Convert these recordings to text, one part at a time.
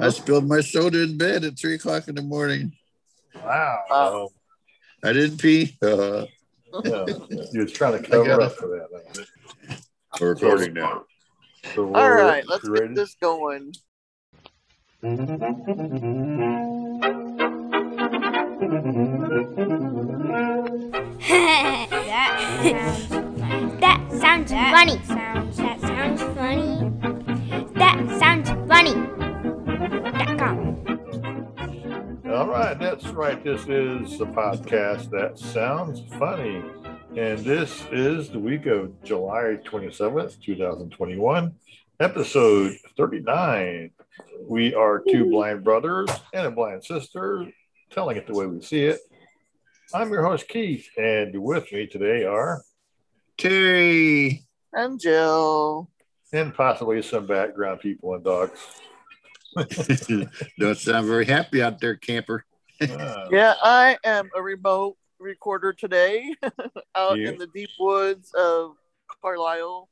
I spilled my soda in bed at three o'clock in the morning. Wow. Wow. I didn't pee. Uh, Yeah, you was trying to cover up for that. we're recording now. So we're- right, let's you get this going. that, that sounds funny. Sounds, that sounds funny. That sounds funny. All right, that's right. This is the podcast that sounds funny. And this is the week of July 27th, 2021, episode 39. We are two blind brothers and a blind sister telling it the way we see it. I'm your host, Keith, and with me today are, Terry. And Jill. and possibly some background people and dogs. Don't sound very happy out there, camper. Uh, Yeah, I am a remote recorder today out You- in the deep woods of Carlisle.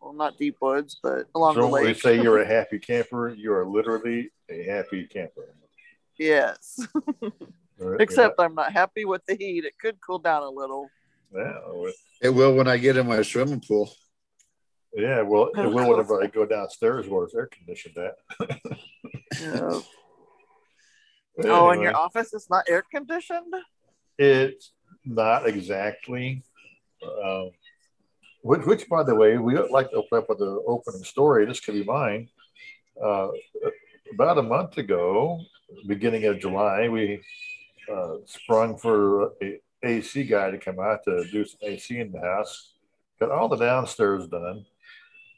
Well, not deep woods, but along so the when we lake. say you're a happy camper, you are literally a happy camper. yes. Right? Except I'm not happy with the heat. It could cool down a little. Yeah, It will when I get in my swimming pool. Yeah. Well, it will whenever I go downstairs where it's air conditioned at. Yeah. Oh, and your office is not air conditioned? It's not exactly. Um, which, which, by the way, we would like to open up with the opening story. This could be mine. Uh, about a month ago, beginning of July, we uh, sprung for a AC guy to come out to do some AC in the house. Got all the downstairs done,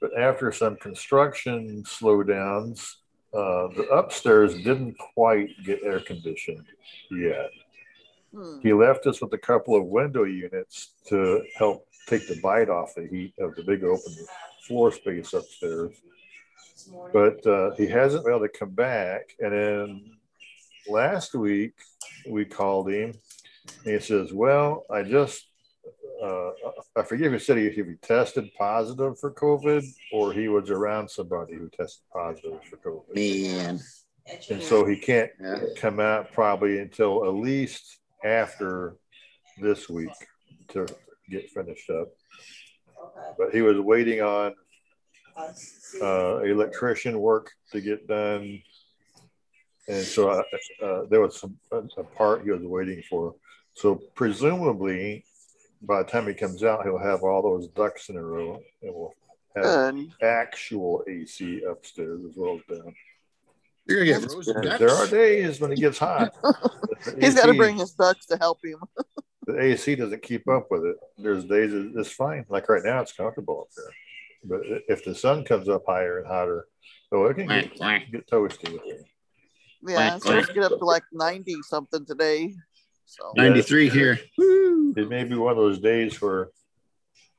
but after some construction slowdowns, uh, the upstairs didn't quite get air conditioned yet. Hmm. He left us with a couple of window units to help take the bite off the heat of the big open floor space upstairs. But uh, he hasn't been able to come back. And then last week we called him and he says, Well, I just, uh, I forget if he said he, if he tested positive for COVID or he was around somebody who tested positive for COVID. Man. And so he can't Yeah. come out probably until at least after this week to get finished up. But he was waiting on uh, electrician work to get done. And so uh, uh, there was some a, a part he was waiting for. So presumably, by the time he comes out, he'll have all those ducks in a row, and we'll have Good. actual AC upstairs as well as down. You're gonna get frozen ducks. there are days when it gets hot. He's got to bring his ducks to help him. the AC doesn't keep up with it. There's days it- it's fine. Like right now, it's comfortable up there. But if the sun comes up higher and hotter, oh, it can get, quack. get toasty. with it. Yeah, it's supposed to get up to like 90 something today. So, 93 here. Woo. It may be one of those days where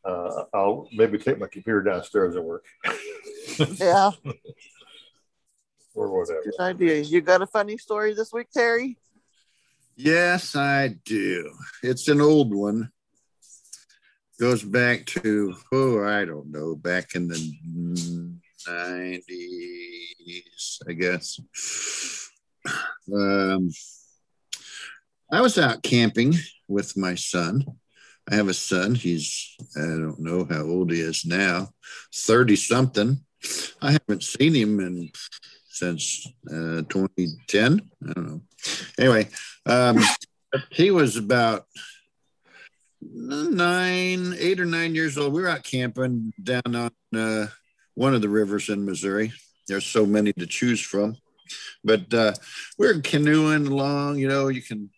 uh, I'll maybe take my computer downstairs and work yeah, or whatever. good idea. You got a funny story this week, Terry? Yes, I do. It's an old one. Goes back to, oh, I don't know, back in the 90s, I guess. Um, I was out camping with my son. I have a son. He's, I don't know how old he is now, 30 something. I haven't seen him in since uh, 2010. I don't know. Anyway, um, he was about nine, eight or nine years old. We were out camping down on uh, one of the rivers in Missouri. There's so many to choose from, but uh, we we're canoeing along. You know, you can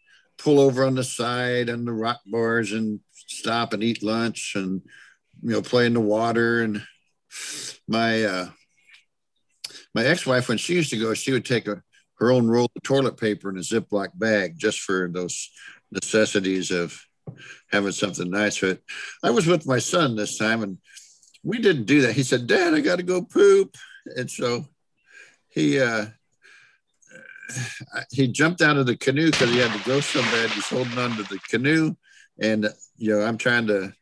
pull over on the side on the rock bars and stop and eat lunch and you know play in the water. And my uh, my ex-wife, when she used to go, she would take a her own roll of toilet paper in a Ziploc bag just for those necessities of having something nice. But I was with my son this time and we didn't do that. He said, Dad, I got to go poop. And so he, uh, he jumped out of the canoe because he had to go so bad. He's holding on to the canoe. And, you know, I'm trying to,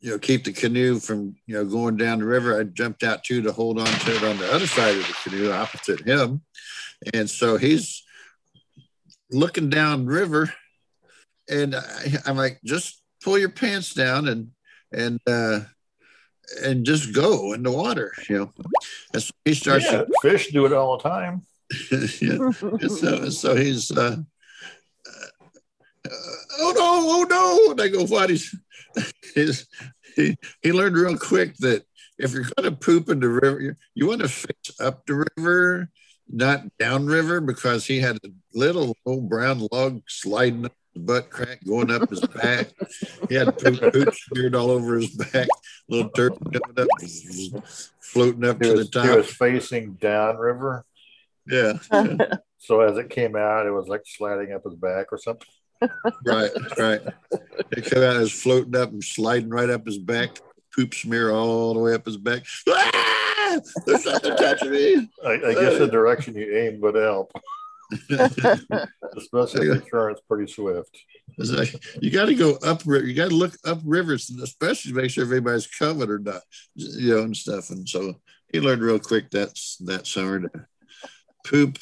you know, keep the canoe from, you know, going down the river. I jumped out too to hold on to it on the other side of the canoe, opposite him. And so he's looking down river, and I, I'm like, just pull your pants down and and uh, and just go in the water, you know. And so he starts. Yeah, fish do it all the time. yeah. So, so he's. Uh, uh, oh no! Oh no! And I go, what? He's, he's he, he learned real quick that if you're going to poop in the river, you, you want to face up the river, not downriver, because he had a little old brown log sliding up his butt crack going up his back. He had poop, poop smeared all over his back, little dirt coming up, floating up He to was, the he was facing downriver. Yeah, So as it came out, it was like sliding up his back or something. right, right. It came out as floating up and sliding right up his back, poop smear all the way up his back. Ah! There's something touching me. I, I guess the direction you aim would help, especially if the current's pretty swift. It's like, you got to go up. You got to look up rivers, and especially to make sure everybody's covered or not, you know, and stuff. And so he learned real quick that's that summer to poop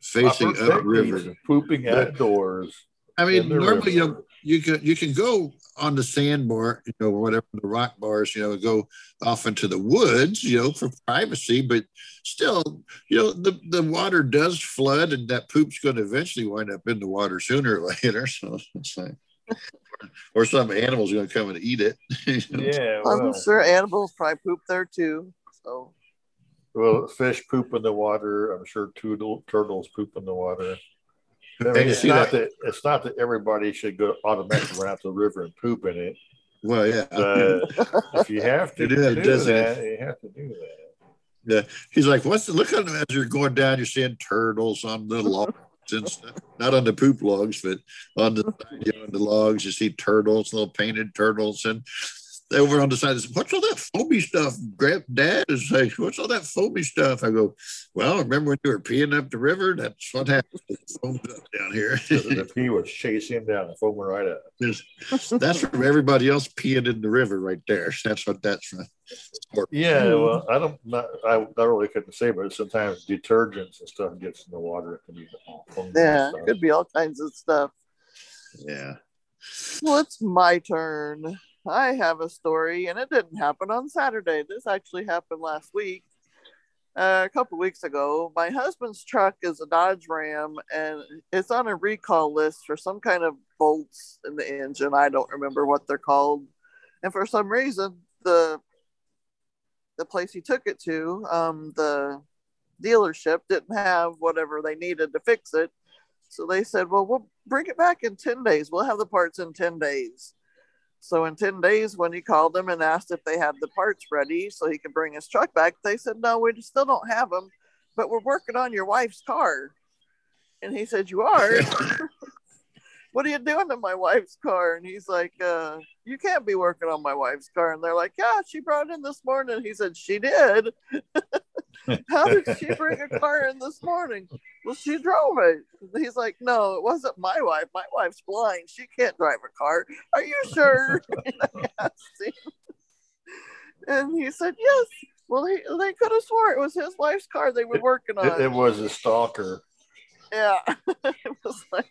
facing Proper up river. techniques of Pooping But- outdoors. I mean, in the normally, you know, you can you can go on the sandbar, you know, or whatever the rock bars, you know, go off into the woods, you know, for privacy. But still, you know, the the water does flood, and that poop's going to eventually wind up in the water sooner or later. So it's like, or some animal's going to come and eat it. you know. Yeah, I'm sure animals probably poop there too. So well, fish poop in the water. I'm sure turtle, turtles poop in the water. I mean, it's not that- that it's not that everybody should go automatically run out to the river and poop in it. Well, yeah. If you have to You do do, have to designate. that, you have to do that. He's like, what's the look on as you're going down, you're seeing turtles on the logs and stuff. Not on the poop logs, but on the you know, on the logs, you see turtles, little painted turtles, and over on the side, what's all that foamy stuff? Grand dad is like, what's all that foamy stuff? I go, well, remember when you were peeing up the river? That's what happens. It foams up down here. the pee was chasing down and foaming right up. that's from everybody else peeing in the river right there. That's what that's from. Yeah, well, I don't, not, I, I really couldn't say, but sometimes detergents and stuff gets in the water. It can be foamy yeah, it could be all kinds of stuff. Yeah. Well, it's my turn. I have a story, and it didn't happen on Saturday. This actually happened last week. Uh, a couple weeks ago, my husband's truck is a Dodge Ram, and it's on a recall list for some kind of bolts in the engine. I don't remember what they're called, and for some reason, the the place he took it to, um, the dealership, didn't have whatever they needed to fix it. So they said, well, we'll bring it back in 10 days. We'll have the parts in 10 days. So in 10 days, when he called them and asked if they had the parts ready so he could bring his truck back, they said, no, we still don't have them, but we're working on your wife's car. And he said, you are? what are you doing to my wife's car? And he's like, uh, you can't be working on my wife's car. And they're like, yeah, she brought it in this morning. He said, she did. How did she bring a car in this morning? Well, she drove it. He's like, no, it wasn't my wife. My wife's blind. She can't drive a car. Are you sure? And I asked him. And he said, yes. Well, he, they could have swore it was his wife's car they were working on. It, it was a stalker. Yeah. it was like,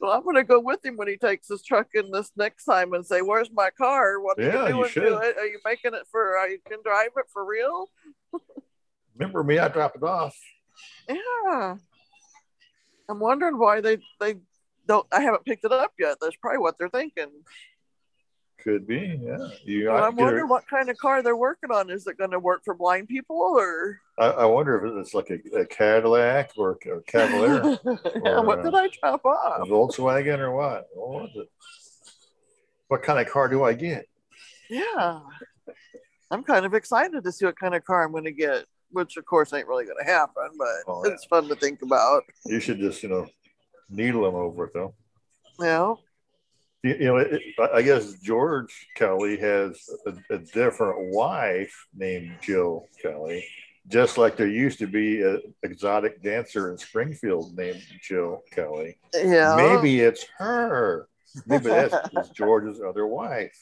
well, I'm going to go with him when he takes his truck in this next time and say, where's my car? What are Yeah, you you doing should. to it? Are you making it for, I can drive it for real? Remember me? I dropped it off. Yeah. I'm wondering why they they don't. I haven't picked it up yet. That's probably what they're thinking. Could be. Yeah. You. Well, I'm wondering what kind of car they're working on. Is it going to work for blind people or? I, I wonder if it's like a, a Cadillac or a Cavalier, Or, what uh, did I drop off? a? Volkswagen, or what? What was it? What kind of car do I get? Yeah, I'm kind of excited to see what kind of car I'm going to get. Which of course ain't really going to happen, but Oh, yeah. it's fun to think about. You should just, you know, needle him over it though. Know, You, you know, it, it- I guess George Kelly has a, a different wife named Jill Kelly, just like there used to be an exotic dancer in Springfield named Jill Kelly. yeah. Maybe it's her. Maybe that's George's other wife.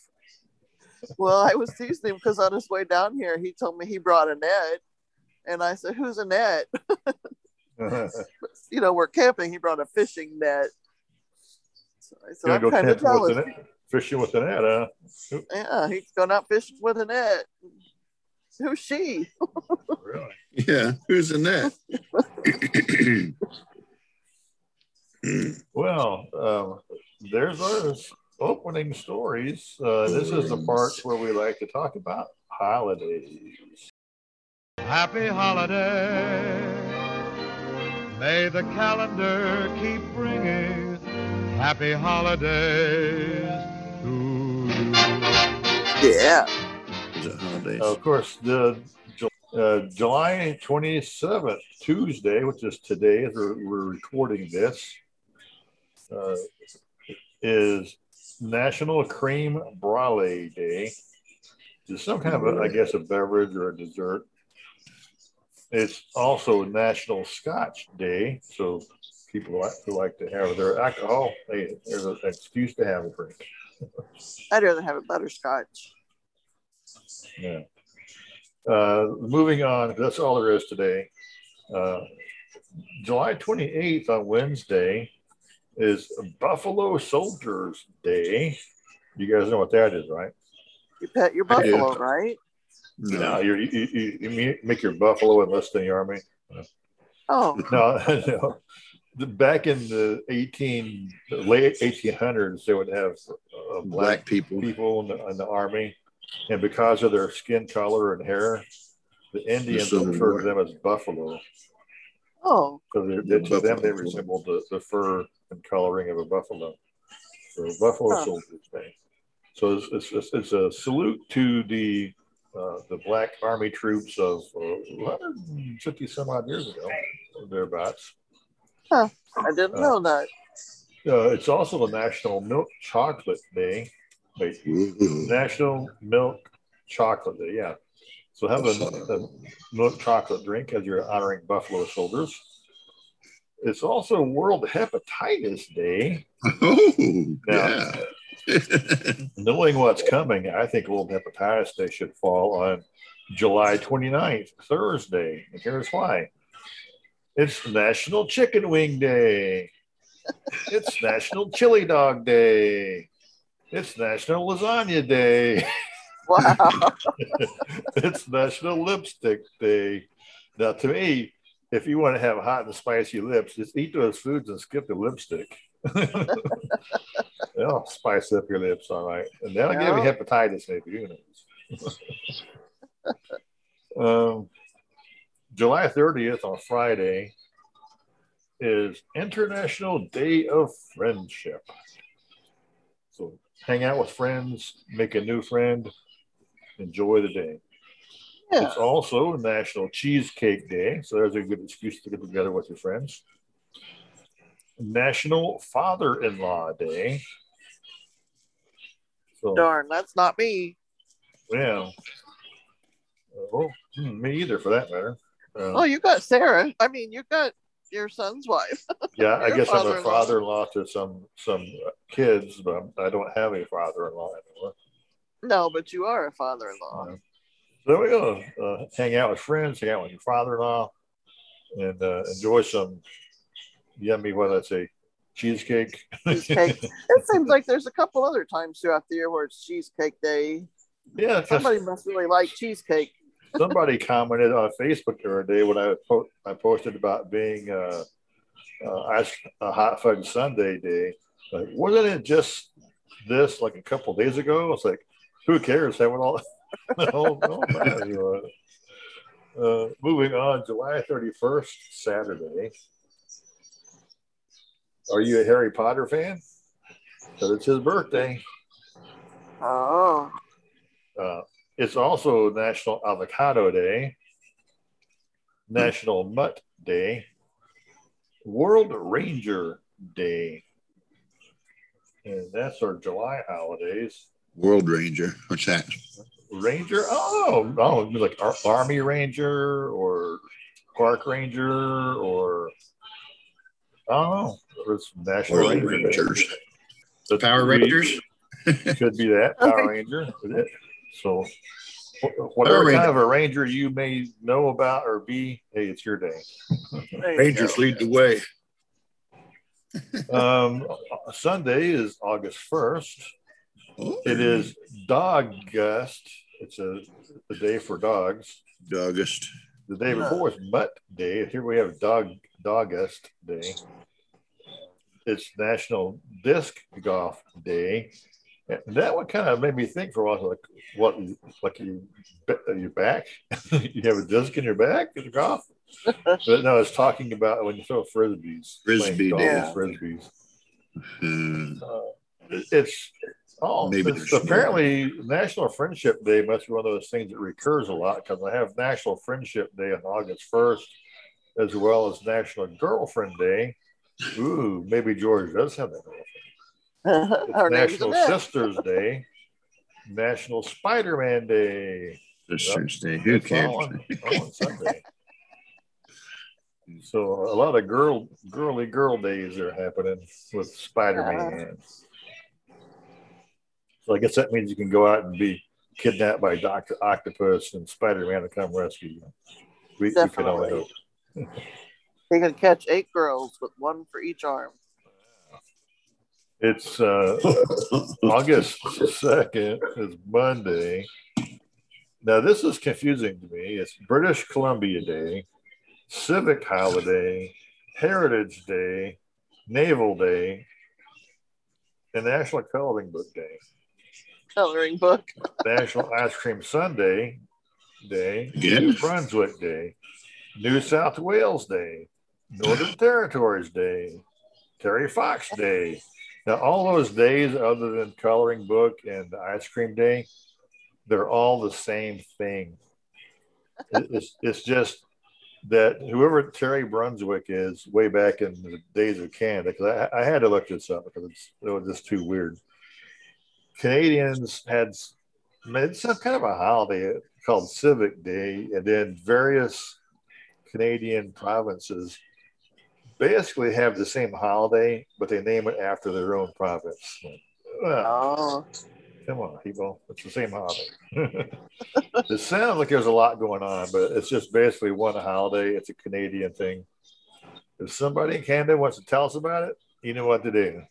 well, I was teasing him because on his way down here, he told me he brought a net. And I said, Who's a net? you know, we're camping. He brought a fishing net. So I said, I'm go kind of camping jealous. fishing with the net, huh? Yeah, he's going out fishing with a net. Who's she? Really? Yeah, who's in that? Well, um, there's our opening stories. Uh, this is the part where we like to talk about holidays. Happy holiday. May the calendar keep bringing happy holidays to you. Yeah. Holidays? of course, the uh, July 27th, Tuesday, which is today, as we're, we're recording this, uh, is National Cream Brulee Day. It's some kind of, a, I guess, a beverage or a dessert. It's also National Scotch Day, so people like, who like to have their alcohol, hey, there's an excuse to have a drink. I'd rather have a butterscotch. Yeah. Uh, moving on, that's all there is today. Uh, July 28th on Wednesday is Buffalo Soldiers Day. You guys know what that is, right? You pet your buffalo, right? No, no. you you, you, make your buffalo enlist in the army. Oh, No, no. The- Back in the 18 the late 1800s, they would have uh, Black black people. people in the, in the army, and because of their skin color and hair, the Indians Civil referred to them as buffalo. oh, So they, they, to them, they resembled the, the fur and coloring of a buffalo. So Buffalo. Soldiers Day. So it's, it's, it's a salute to the uh, the black army troops of uh, 150 some odd years ago, thereabouts. Huh, I didn't Uh, know that. Uh, it's also the National Milk Chocolate Day. Wait, National Milk Chocolate Day, yeah. So have a, a milk chocolate drink as you're honoring Buffalo soldiers. It's also World Hepatitis Day. Oh, Now, yeah. knowing what's coming, I think World Hepatitis Day should fall on July 29th, Thursday. And here's why it's National Chicken Wing Day, it's National Chili Dog Day, it's National Lasagna Day. Wow. it's National Lipstick Day. Now, to me, if you want to have hot and spicy lips, just eat those foods and skip the lipstick. They'll spice up your lips, all right. And that'll give you hepatitis, maybe. Who knows? um, July 30th on Friday is International Day of Friendship. So hang out with friends, make a new friend, enjoy the day. Yeah. It's also National Cheesecake Day, so there's a good excuse to get together with your friends. National Father-in-Law Day. So Darn, that's not me. yeah. Well, hmm, me either, for that matter. Uh, Oh, you got Sarah. I mean, you got your son's wife. yeah, I guess I'm a father-in-law. to some some kids, but I don't have a father-in-law anymore. No, but you are a father-in-law. Uh, so there we go. Uh, hang out with friends, hang out with your father-in-law, and uh, enjoy some yummy, what did I say, cheesecake. Cheesecake. it seems like there's a couple other times throughout the year where it's cheesecake day. Yeah, Somebody must really like cheesecake. somebody commented on Facebook the other day when I po- I posted about being uh, uh, ice, a hot fudge sundae day. Like, wasn't it just this like a couple days ago? It's like, who cares? It all. the whole- the whole time, you know. uh, moving on, July 31st, Saturday. Are you a Harry Potter fan? Because it's his birthday. Oh, Uh, it's also National Avocado Day, National Mutt Day, World Ranger Day. And that's our July holidays. World Ranger. What's that? Ranger, oh, oh, it'd like Ar- Army Ranger or Park Ranger or I don't know. It's National World Ranger Day. Rangers. But Power Rangers. Could be that Power Ranger. So, whatever Ranger. kind of a ranger you may know about or be, hey, it's your day. There you Rangers lead the way. Um, Sunday is August 1st. It is Dogust. It's a, a day for dogs. August. The day before is Mutt Day. Here we have Dog Dogust Day. It's National Disc Golf Day. And that one kind of made me think for a while, like, what, like you, your back? you have a disc in your back in golf? but no, it's talking about when you throw frisbees. Frisbee golf with Frisbees. Hmm. Uh, it's oh, Maybe it's apparently National Friendship Day must be one of those things that recurs a lot because I have National Friendship Day on August first, as well as National Girlfriend Day. Ooh, maybe George does have that. girlfriend. Her National Sisters Day, National Spider-Man Day. Sisters Day. Who It's cares? on- on Sunday. So a lot of girl, girly girl days are happening with Spider-Man. So I guess that means you can go out and be kidnapped by Doctor Octopus and Spider-Man to come rescue you. We, we can only hope. He can catch eight girls with one for each arm. It's uh, August second is Monday. Now this is confusing to me. It's British Columbia Day, Civic Holiday, Heritage Day, Naval Day, and National Coloring Book Day. Coloring book. National Ice Cream Sundae Day, Again? New Brunswick Day, New South Wales Day, Northern Territories Day, Terry Fox Day. Now, all those days, other than coloring book and ice cream day, they're all the same thing. It's, it's just that whoever Terry Brunswick is, way back in the days of Canada, because I, I had to look this up because it was just too weird. Canadians had made some kind of a holiday called Civic Day, and then various Canadian provinces basically have the same holiday, but they name it after their own province. Well, Oh, come on, people, it's the same holiday. it sounds like there's a lot going on, but it's just basically one holiday. It's a Canadian thing. If somebody in Canada wants to tell us about it, you know what to do.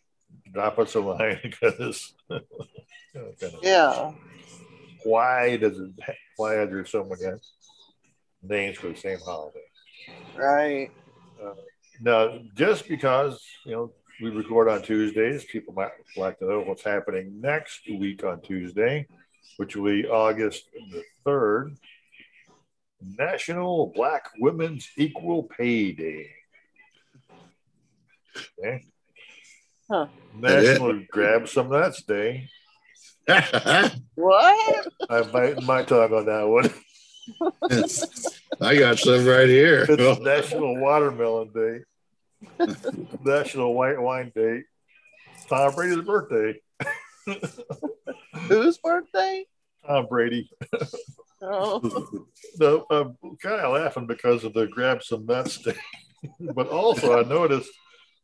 Drop us a line because yeah. why does it why are there so many names for the same holiday? Right. Uh, Now, just because you know we record on Tuesdays, people might like to know what's happening next week on Tuesday, which will be August the third, National Black Women's Equal Pay Day. Okay. Huh. National Grab Some Nuts Day. What? I might might talk on that one. I got some right here. It's National Watermelon Day. National White Wine Day. Tom Brady's birthday. Whose birthday? Tom Brady. Oh, No, I'm kind of laughing because of the grab some nuts day. but also, I noticed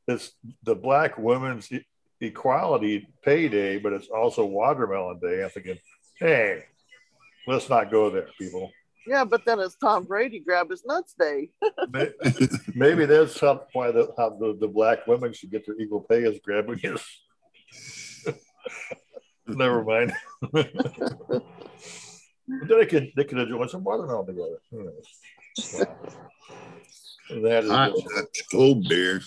it's the Black Women's E- Equality Pay Day, but it's also Watermelon Day. I'm thinking, hey, let's not go there, people. Yeah, but then it's Tom Brady grab his nuts day. Maybe that's how, why the, how the, the black women should get their equal pay is grabbing his. Never mind. but then they could they could enjoy some watermelon together. Who? Wow. That is Hot cold beer.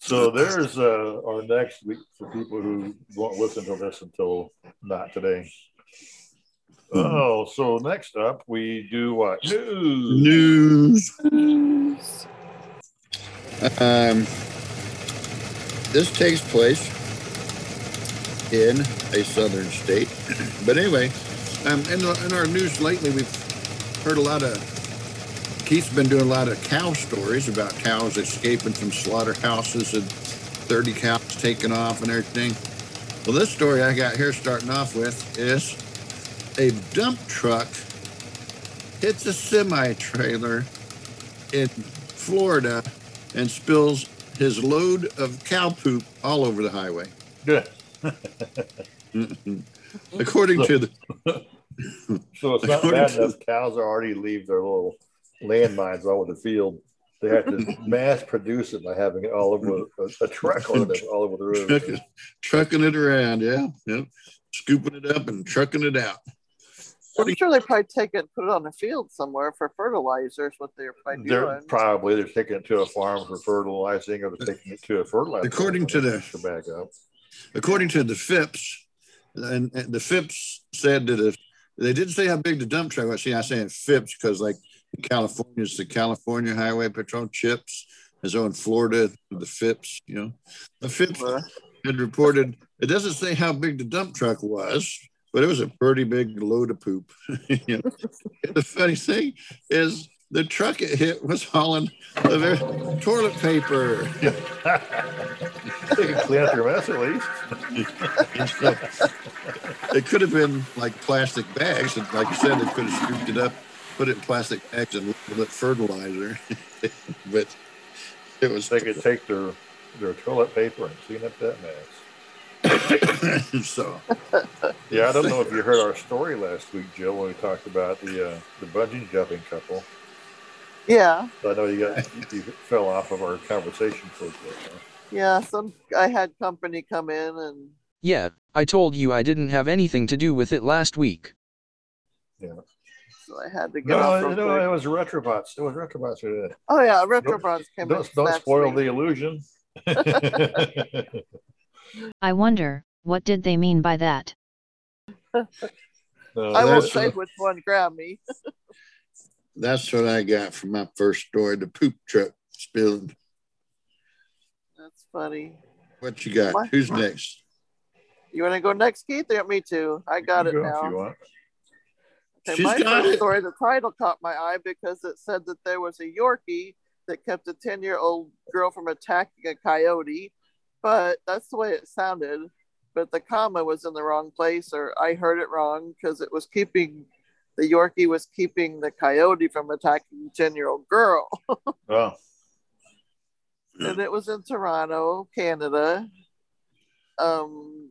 so. There's uh, our next week for people who won't listen to this until not today. Oh, so next up we do what news. News. Um, this takes place in a southern state. But anyway, um, in, in our news lately, we've heard a lot of. Keith's been doing a lot of cow stories about cows escaping from slaughterhouses and 30 cows taken off and everything. Well, this story I got here starting off with is a dump truck hits a semi trailer in Florida and spills his load of cow poop all over the highway. Good. According to the So it's not bad enough cows already leave their little landmines all over the field. They have to mass produce it by having it all over a, a truck on it all over the road. trucking, trucking it around, yeah, yeah, scooping it up and trucking it out. I'm sure they probably take it and put it on the field somewhere for fertilizer. Is what they're probably They're doing. probably they're taking it to a farm for fertilizing, or they're taking it to a fertilizer. According to the- to back up. According to the FIPS, and, and the FIPS said that if they didn't say how big the dump truck was. See, I say FIPS because like California, it's the California Highway Patrol chips. As though in Florida, the FIPS, you know, the FIPS had reported it doesn't say how big the dump truck was, but it was a pretty big load of poop. you know? The funny thing is the truck it hit was hauling the very- toilet paper. they can clean up their mess at least. So it could have been like plastic bags, and like you said, they could have scooped it up, put it in plastic bags, and labeled it fertilizer. but it was They could take their their toilet paper and clean up that mess. So. Yeah, I don't know if you heard our story last week, Jill, when we talked about the uh, the bungee jumping couple. yeah, I know you got you fell off of our conversation for a bit. huh? yeah. Some I had company come in and Yeah, I told you I didn't have anything to do with it last week. Yeah. So I had to get off. No, no, quick. it was retrobots. It was retrobots who did it. Oh yeah, Retrobrots came. Don't, and don't spoil me. the illusion. I wonder, what did they mean by that? No, I won't that's say what- which one grabbed me. That's what I got from my first story. The poop truck spilled. That's funny. What you got? What? Who's next? You want to go next, Keith? Or me too. I got you it go if now. you want. Okay, She's my got first it. story, the title caught my eye because it said that there was a Yorkie that kept a 10 year old girl from attacking a coyote, but that's the way it sounded. But the comma was in the wrong place, or I heard it wrong because it was keeping the Yorkie was keeping the coyote from attacking the 10 year old girl. Oh, and it was in Toronto, Canada. Um,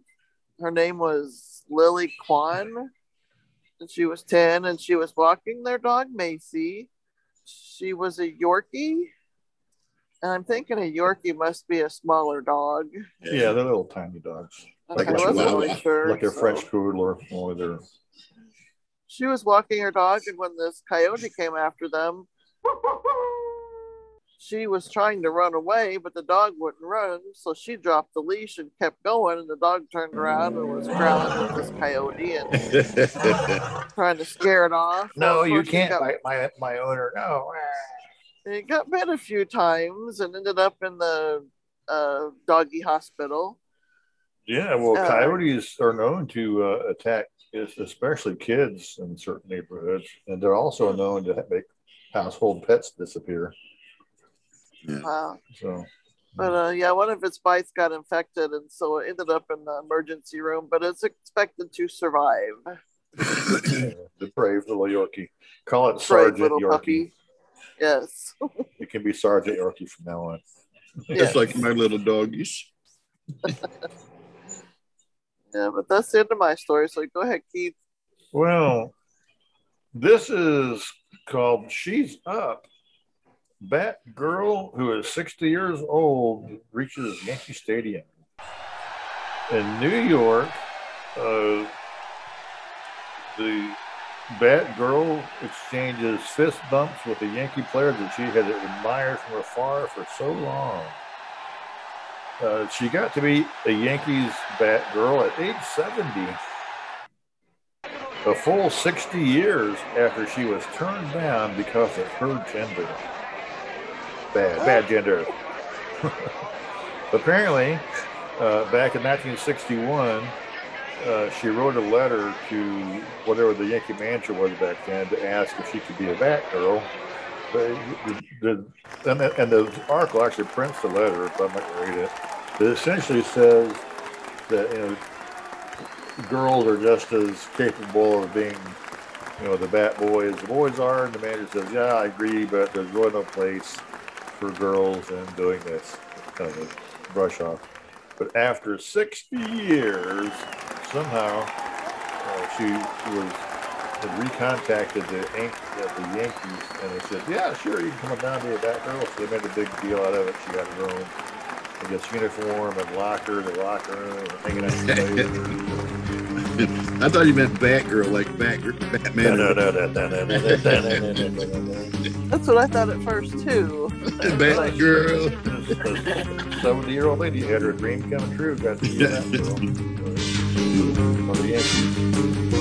her name was Lily Kwan, and she was 10, and she was walking their dog Macy. She was a Yorkie, and I'm thinking a Yorkie must be a smaller dog. yeah, they're little tiny dogs, Okay, Like I a wasn't Chihuahua. really sure. like a so- French poodle, only they're She was walking her dog, and when this coyote came after them, she was trying to run away, but the dog wouldn't run. So she dropped the leash and kept going, and the dog turned around and was growling with this coyote and trying to scare it off. No, of you can't got- bite my my owner. No. It got bit a few times and ended up in the uh, doggy hospital. Yeah, well, Uh, coyotes are known to uh, attack, especially kids in certain neighborhoods, and they're also known to make household pets disappear. Wow. So, But uh, yeah, one of its bites got infected, and so it ended up in the emergency room. But it's expected to survive. the brave little Yorkie. Call it Brave Sergeant Yorkie. puppy. Yes. It can be Sergeant Yorkie from now on. Just like my little doggies. Yeah, but that's the end of my story. So go ahead, Keith. Well, this is called She's Up. Bat girl who is 60 years old reaches Yankee Stadium. In New York, uh, the Bat girl exchanges fist bumps with a Yankee player that she had admired from afar for so long. Uh, she got to be a Yankees bat girl at age 70 a full 60 years after she was turned down because of her gender. Bad, bad gender. Apparently, uh, back in 1961, uh, she wrote a letter to whatever the Yankee manager was back then to ask if she could be a bat girl. But the, the, and, the, and the article actually prints the letter, not going to read it. It essentially says that you know girls are just as capable of being, you know, the bat boy as the boys are. And the manager says, "Yeah, I agree, but there's really no place for girls in doing this." Kind of brush off. But after 60 years, somehow uh, she was had recontacted the, the Yankees, and they said, "Yeah, sure, you can come down to the Batgirl." So they made a big deal out of it. She got her own, I guess, uniform and locker, the locker room, hanging out later. I thought you meant Batgirl, like Batgirl, Batman. No, no, no, no, no, no, no, no, That's what I thought at first too. Batgirl. Seventy-year-old lady had her dream come true. Got to be Batgirl girl. For.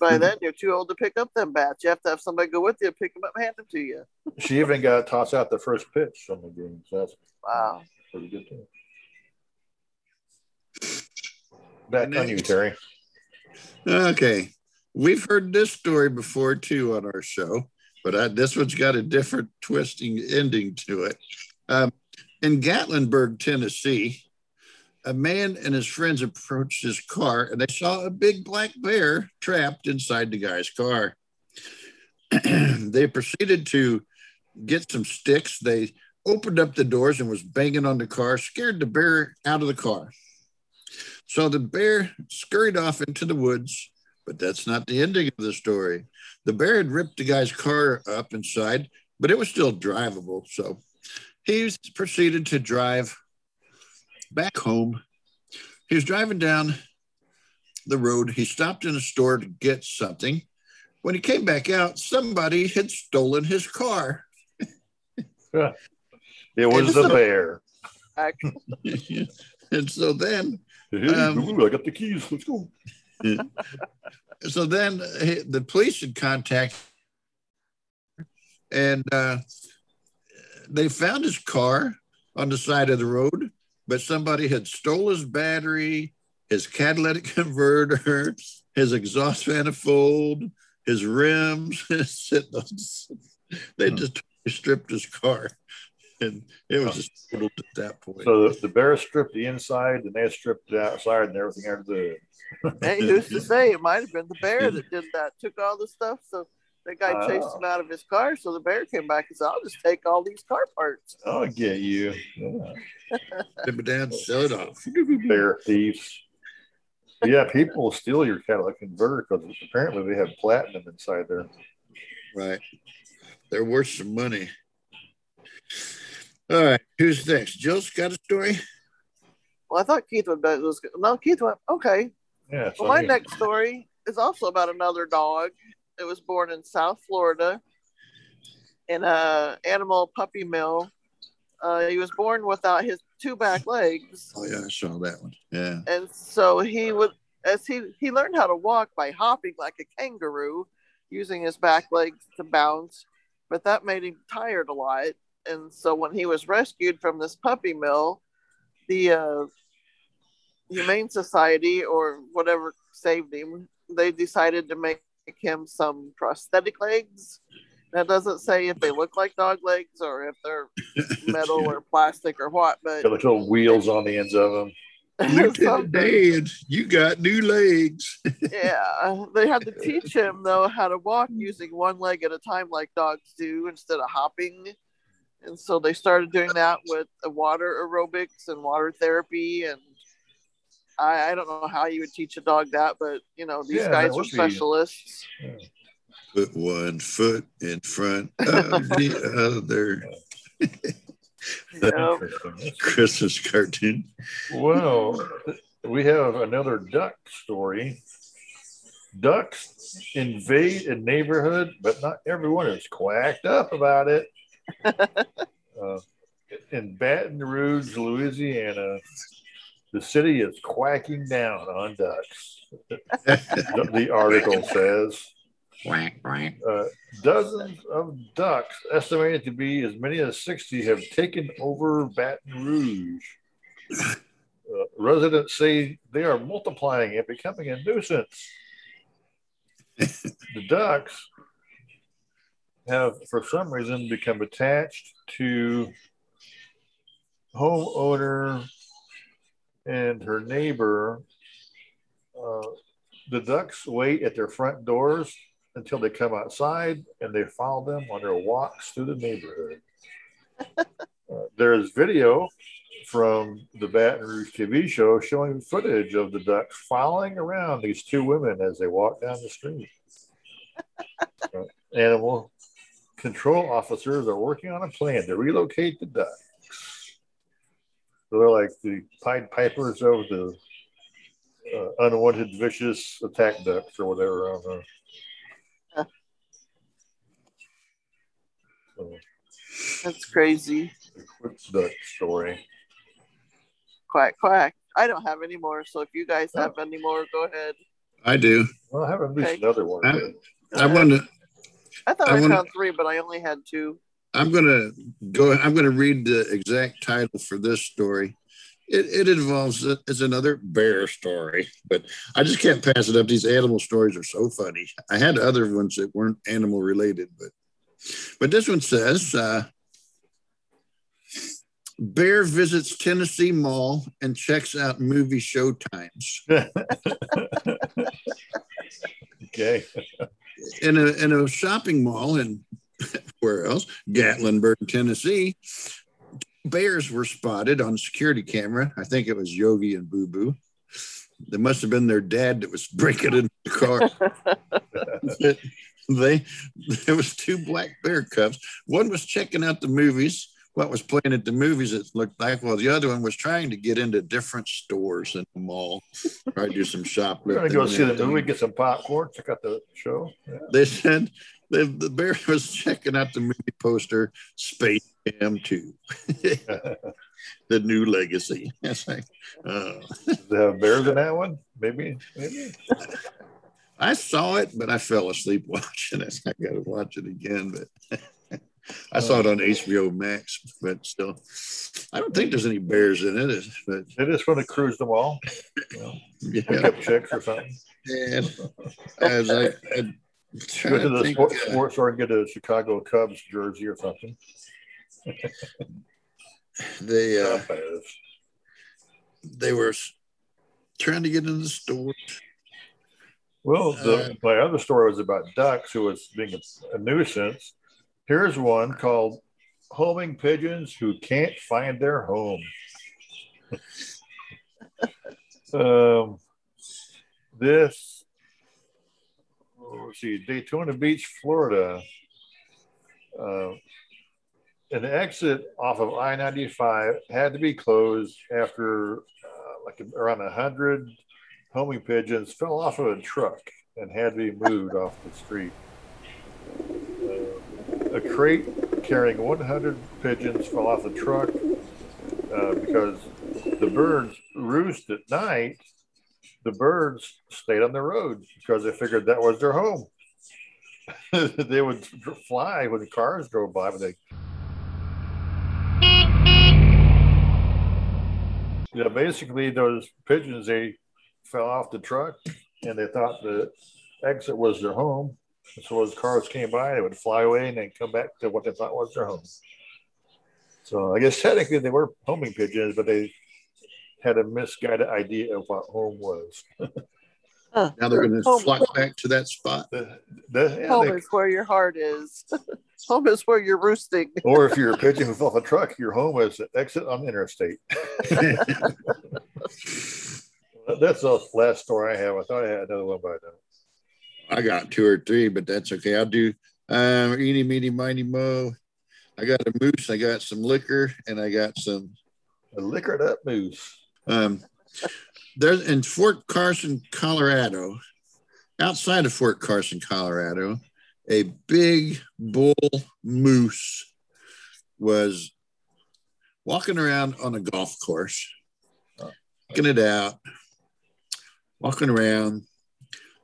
By then, you're too old to pick up them bats. You have to have somebody go with you, pick them up, and hand them to you. She even got to toss out the first pitch on the game. So that's Wow. pretty good too. Back on you, Terry. Okay. We've heard this story before too on our show, but I, this one's got a different twisting ending to it. Um, in Gatlinburg, Tennessee, a man and his friends approached his car and they saw a big black bear trapped inside the guy's car. they proceeded to get some sticks. They opened up the doors and was banging on the car, scared the bear out of the car. So the bear scurried off into the woods, but that's not the ending of the story. The bear had ripped the guy's car up inside, but it was still drivable. So he proceeded to drive back home. He was driving down the road. He stopped in a store to get something. When he came back out, somebody had stolen his car. It was the bear. And so then Hey, Um, I got the keys. Let's go. So then the police had contacted and uh, they found his car on the side of the road but somebody had stole his battery his catalytic converter his exhaust manifold his rims they Hmm. just stripped his car and it was oh. just totaled at that point So the, the bear stripped the inside, and they stripped the outside, and everything under the. hey, who's to say it might have been the bear that did that? Took all the stuff, so the guy chased Oh. him out of his car. So the bear came back and said, "I'll just take all these car parts." Oh, I'll get you. Yeah. Rip it down sell off Bear thieves. Yeah, people will steal your catalytic converter because apparently they have platinum inside there. Right. They're worth some money. All right. Who's next? Jill's got a story? Well, I thought Keith would bet it was no. Keith went okay. Yeah. Well, my yeah. next story is also about another dog. It was born in South Florida in a animal puppy mill. Uh, he was born without his two back legs, Oh, yeah, I saw that one. Yeah. and so he would, as he he learned how to walk by hopping like a kangaroo, using his back legs to bounce. But that made him tired a lot, and so when he was rescued from this puppy mill, the uh, Humane Society or whatever saved him, they decided to make him some prosthetic legs. That doesn't say if they look like dog legs or if they're metal or plastic or what, but Got little wheels on the ends of them. Lieutenant something- Dan, you got new legs. yeah, they had to teach him though how to walk using one leg at a time, like dogs do, instead of hopping. And so they started doing that with the water aerobics and water therapy. And I, I don't know how you would teach a dog that, but you know these Yeah, guys are would be- specialists. Put one foot in front of the other. Yeah. Interesting. Christmas cartoon. Well, we have another duck story. Ducks invade a neighborhood, but not everyone is quacked up about it. Uh, in Baton Rouge, Louisiana, the city is quacking down on ducks. the, article says uh, dozens of ducks, estimated to be as many as 60, have taken over Baton Rouge. Uh, residents say they are multiplying and becoming a nuisance. the ducks have, for some reason, become attached to homeowner and her neighbor. Uh, the ducks wait at their front doors until they come outside and they follow them on their walks through the neighborhood. Uh, there's video from the Baton Rouge TV show showing footage of the ducks following around these two women as they walk down the street. Uh, animal control officers are working on a plan to relocate the ducks. So they're like the Pied Pipers of the uh, unwanted vicious attack ducks or whatever. I don't know. So, That's crazy. a quick duck story. Quack quack. I don't have any more, so if you guys have any more, go ahead. I do. Well, I haven't missed Okay. another one. Huh? yet. I want to. I thought I I, wanna- found three, but I only had two. I'm gonna go. I'm gonna read the exact title for this story. It, it involves it's another bear story, but I just can't pass it up. These animal stories are so funny. I had other ones that weren't animal related, but but this one says uh, bear visits Tennessee Mall and checks out movie showtimes. Okay. in a in a shopping mall in where else? Gatlinburg tennessee. Bears were spotted on security camera. I think it was yogi and boo boo. It must have been their dad that was breaking into the car. They there was two black bear cubs one was checking out the movies what was playing at the movies it looked like well the other one was trying to get into different stores in the mall try to do some shoplifting gonna go see the everything movie, get some popcorn, check out the show. Yeah. they said the, the bear was checking out the movie poster Space Jam 2, the new legacy. It's like, uh, have bears in that one? Maybe, maybe. I saw it, but I fell asleep watching it. I got to watch it again, but I saw it on HBO Max, but still, I don't think there's any bears in it. But They just want to cruise them all, you know, pick yeah, up chicks or something. and I was like, I, Go to the think, sports, uh, store and get a Chicago Cubs jersey or something. they uh, they were trying to get in the store. Well, the, Uh, my other story was about ducks who was being a, a nuisance. Here's one called Homing Pigeons Who Can't Find Their Home. um, this, let's see, Daytona Beach, Florida. Uh, an exit off of I 95 had to be closed after uh, like around 100 homing pigeons fell off of a truck and had to be moved off the street. A crate carrying 100 pigeons fell off the truck uh, because the birds roost at night. The birds stayed on the road because they figured that was their home. they would fly when the cars drove by, but they yeah, basically those pigeons they fell off the truck and they thought the exit was their home. So as cars came by, they would fly away and then come back to what they thought was their home. So I guess technically they were homing pigeons, but they had a misguided idea of what home was. Now they're going to Home- flock back to that spot. The, the, yeah, Home they- is where your heart is. Home is where you're roosting. or if you're a pigeon who fell off a truck, your home is the exit on the interstate. That's the last story I have. I thought I had another one by now. I got two or three, but that's okay. I'll do um, eeny, meeny, miny, mo. I got a moose, I got some liquor, and I got some. A liquored up moose. Um, there's in Fort Carson, Colorado, outside of Fort Carson, Colorado, a big bull moose was walking around on a golf course, checking it out, walking around,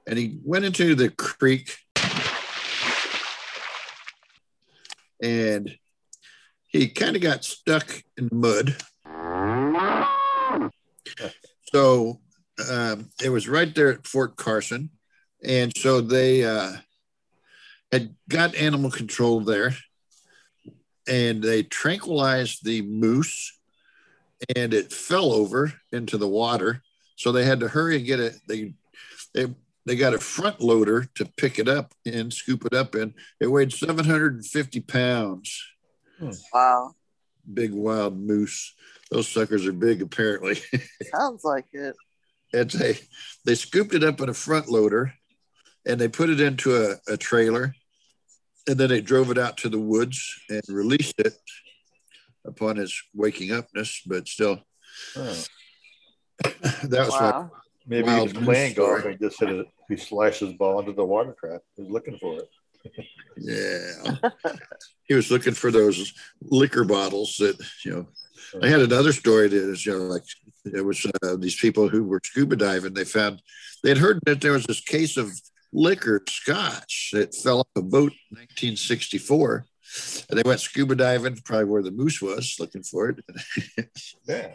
and he went into the creek and he kind of got stuck in the mud. So um, it was right there at Fort Carson. And so they uh, had got animal control there and they tranquilized the moose and it fell over into the water. So they had to hurry and get it. They, they, they got a front loader to pick it up and scoop it up in. It weighed 750 pounds. Hmm. Wow. big wild moose. Those suckers are big, apparently. Sounds like it. and they they scooped it up in a front loader, and they put it into a, a trailer, and then they drove it out to the woods and released it upon its waking upness. But still, Oh, that was my Wow. Maybe Wild he was playing golf and just hit it. He slashed his ball into the water trap. He was looking for it. Yeah. he was looking for those liquor bottles that, you know, I had another story that is, you know, like it was uh, these people who were scuba diving. They found, they'd heard that there was this case of liquor scotch that fell off a boat in 1964. And they went scuba diving, probably where the moose was, looking for it. Yeah.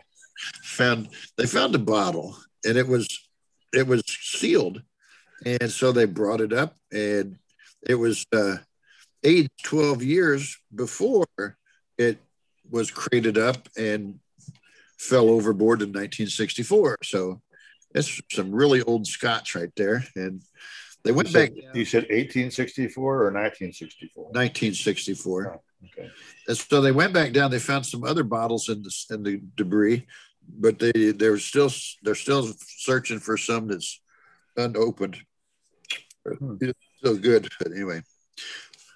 found they found a bottle and it was it was sealed and so they brought it up and it was uh aged 12 years before it was crated up and fell overboard in 1964 so that's some really old scotch right there and they You went said, back you said 1864 or 1964? 1964 Okay. And so they went back down. They found some other bottles in the in the debris, but they they're still they're still searching for some that's unopened. Hmm. It's still good, but anyway,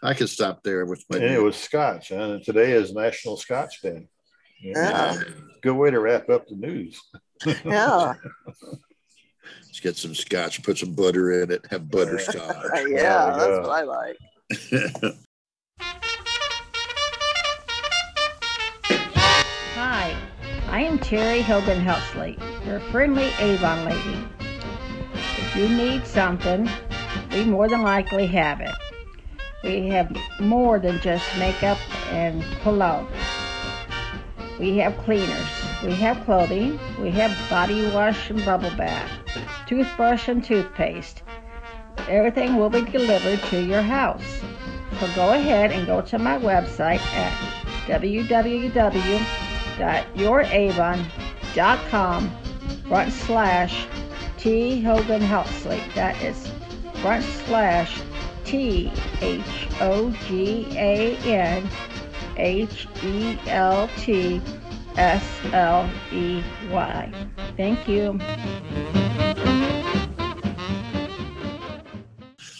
I could stop there with my. And it was Scotch, and today is National Scotch Day. Yeah. Good way to wrap up the news. Yeah. Let's get some scotch, put some butter in it, have butter butterscotch. yeah, that's yeah. what I like. I am Terry Hogan Heltsley, your friendly Avon lady. If you need something, we more than likely have it. We have more than just makeup and cologne. We have cleaners, we have clothing, we have body wash and bubble bath, toothbrush and toothpaste. Everything will be delivered to your house. So go ahead and go to my website at www.youravon.com front slash T Hogan Heltsley. That is front slash T H O G A N H E L T S L E Y. Thank you.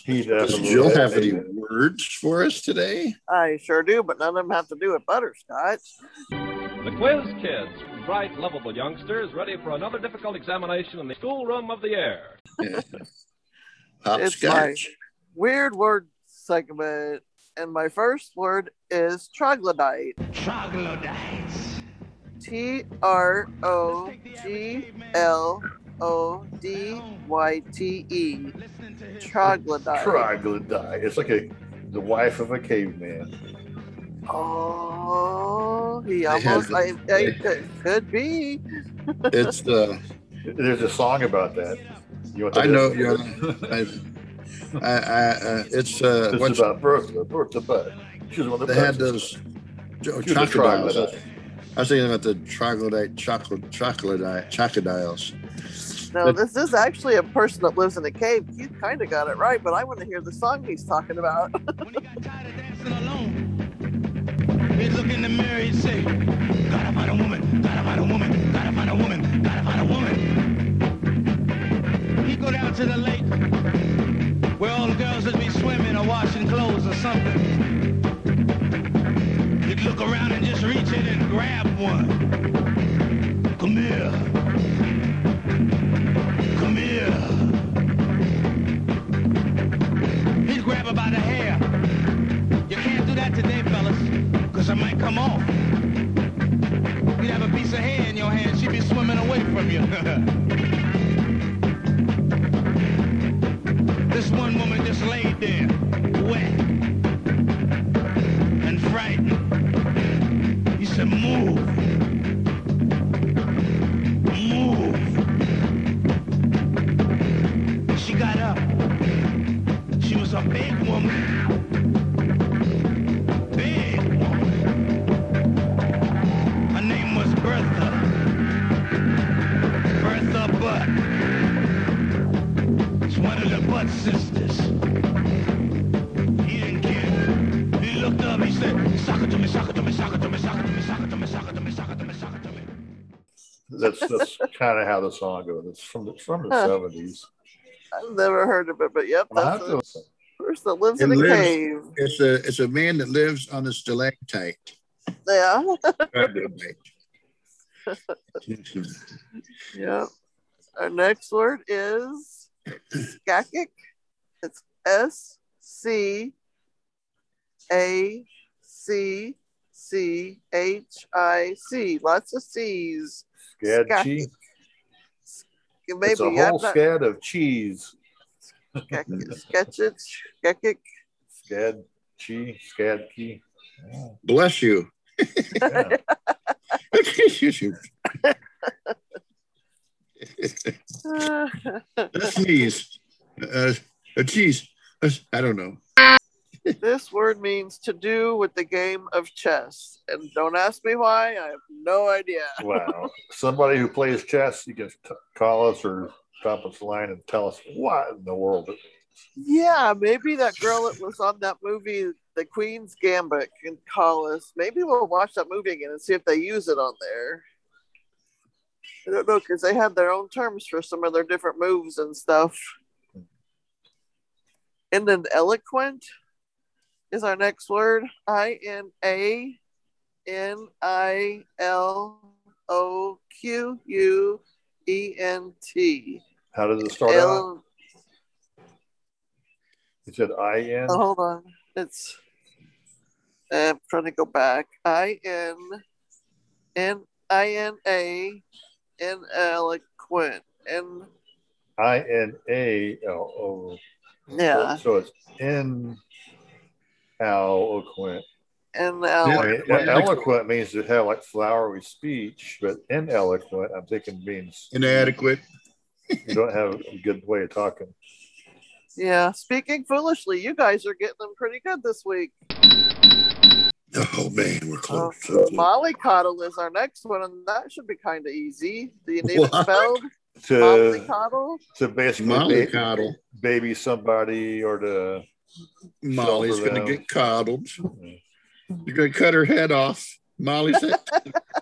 He Does definitely Jill have any words for us today? I sure do, but none of them have to do with butterscotch. The Quiz Kids, bright, lovable youngsters ready for another difficult examination in the schoolroom of the air. Hopscotch. Weird word segment. And my first word is troglodyte. Troglodytes. T R O G L O D Y T E. Troglodyte. troglodyte. It's like a the wife of a caveman. Oh, he almost. the- I, I, could, could be. It's uh, There's a song about that. You want I know. You know, I, I, I, uh, it's uh, It's what's about Bertha. Bertha Butt. She was one of the they had those jo- She chocodiles. I was thinking about the troglodyte chocolate chocolate chocodiles. No, But- this is actually a person that lives in a cave. You kind of got it right, but I want to hear the song he's talking about. he'd look in the mirror, he'd say, Gotta find a woman, gotta find a woman, gotta find a woman, gotta find a woman. He'd go down to the lake where all the girls would be swimming or washing clothes or something. He'd look around and just reach in and grab one. Come here. Come here. He'd grab her by the hair. You can't do that today, fellas, because it might come off. You'd have a piece of hair in your hand, she'd be swimming away from you. this one woman just laid there, how the song goes. It's from the from the Huh. seventies. I've never heard of it, but yep, that's have a to person that lives It in a lives- cave. It's a it's a man that lives on a stalactite. Yeah. Yeah. Our next word is scacchic. It's S C A C C H I C. Lots of C's. Sketchy. Maybe It's a I'm whole not- scad of cheese. Sketchit, scacchic. Scad chi, scad key. Bless you. Yeah. a sneeze. Uh, a cheese. Uh, I don't know. This word means to do with the game of chess. And don't ask me why, I have no idea. Wow. Somebody who plays chess, you can t- call us or drop us a line and tell us what in the world it Yeah, maybe that girl that was on that movie, The Queen's Gambit, can call us. Maybe we'll watch that movie again and see if they use it on there. I don't know because they have their own terms for some of their different moves and stuff. And then eloquent is our next word. I N A N I L O Q U E N T. How does it start out? L- You said I N. Oh, hold on. It's uh, I'm trying to go back. I N N I N A N eloquent. And I N A L O. yeah, So, so it's in eloquent. and I eloquent. mean, eloquent means to have like flowery speech, but ineloquent, I'm thinking means Inadequate. you don't have a good way of talking. Yeah, speaking foolishly, you guys are getting them pretty good this week. Oh man, we're Uh, close. So close. mollycoddle is our next one, and that should be kind of easy. Do you need What? it spelled? To Mollycoddle? to basically ba- Mollycoddle. baby somebody or to Molly's gonna get coddled. You're gonna cut her head off. Molly's head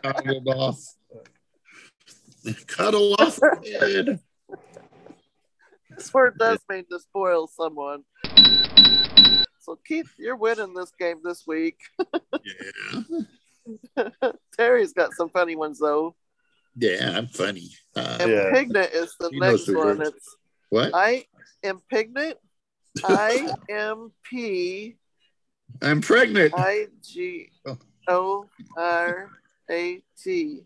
coddled off. Cuddle off her head. This word does mean to spoil someone. So Keith, you're winning this game this week. Yeah. Terry's got some funny ones though. Yeah, I'm funny. Uh, And Yeah. Pignut is the He next the one. words. It's what? I am Pignut. I M P I'm pregnant. I G O R A T.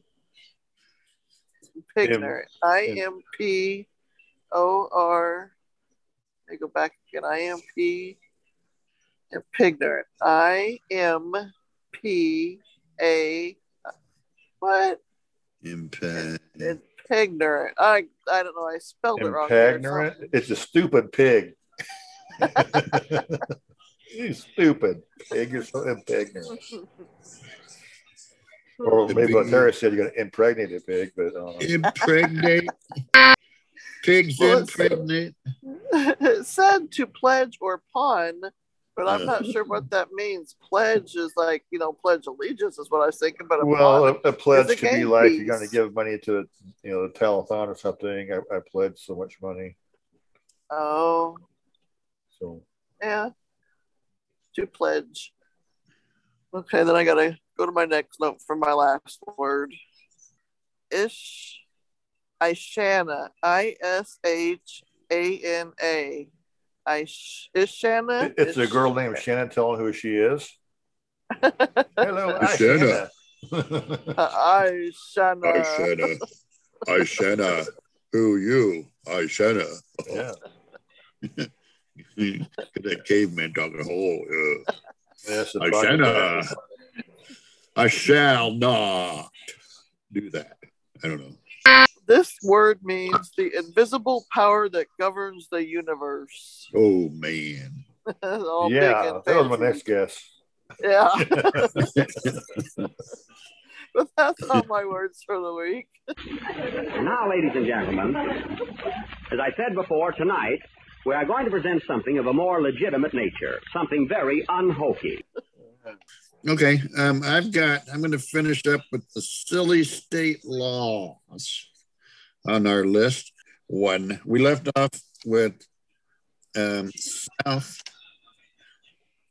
Pignut. I M P O R. I go back again. I M P and Pignut. I M P A. What? Impact. And Pignut. I I don't know. I spelled it wrong. there or impagnorant. something. It's a stupid pig. you stupid pig. You're so impagnorant. Or maybe what Terry said, you're going to impregnate a pig, but uh, Impregnate. Pigs Well, impregnate. it said to pledge or pawn, but I'm not Uh. sure what that means. Pledge is like, you know, pledge allegiance is what I was thinking, but a well, pawn. a, a pledge It's a could be game like you're going to give money to, you know, the telethon or something. I, I pledge so much money. Oh, So yeah. To pledge. Okay, then I gotta go to my next note for my last word. Ish Ishana. I S H A N A. Ish Ishana. it's a girl named Shannon telling who she is. Hello, I Shanna. Ishana. I Shanna. I Shanna. Who you? I Shanna. yeah. that caveman talking. Oh, yeah. Yes, I dog- Shanna. Uh, I shall not do that. I don't know. This word means the invisible power that governs the universe. Oh man. Yeah, that was my next guess. Yeah. but that's all my words for the week. Now, ladies and gentlemen, as I said before, tonight we are going to present something of a more legitimate nature, something very unhokey. Okay, um, I've got. I'm going to finish up with the silly state laws on our list. One we left off with um, South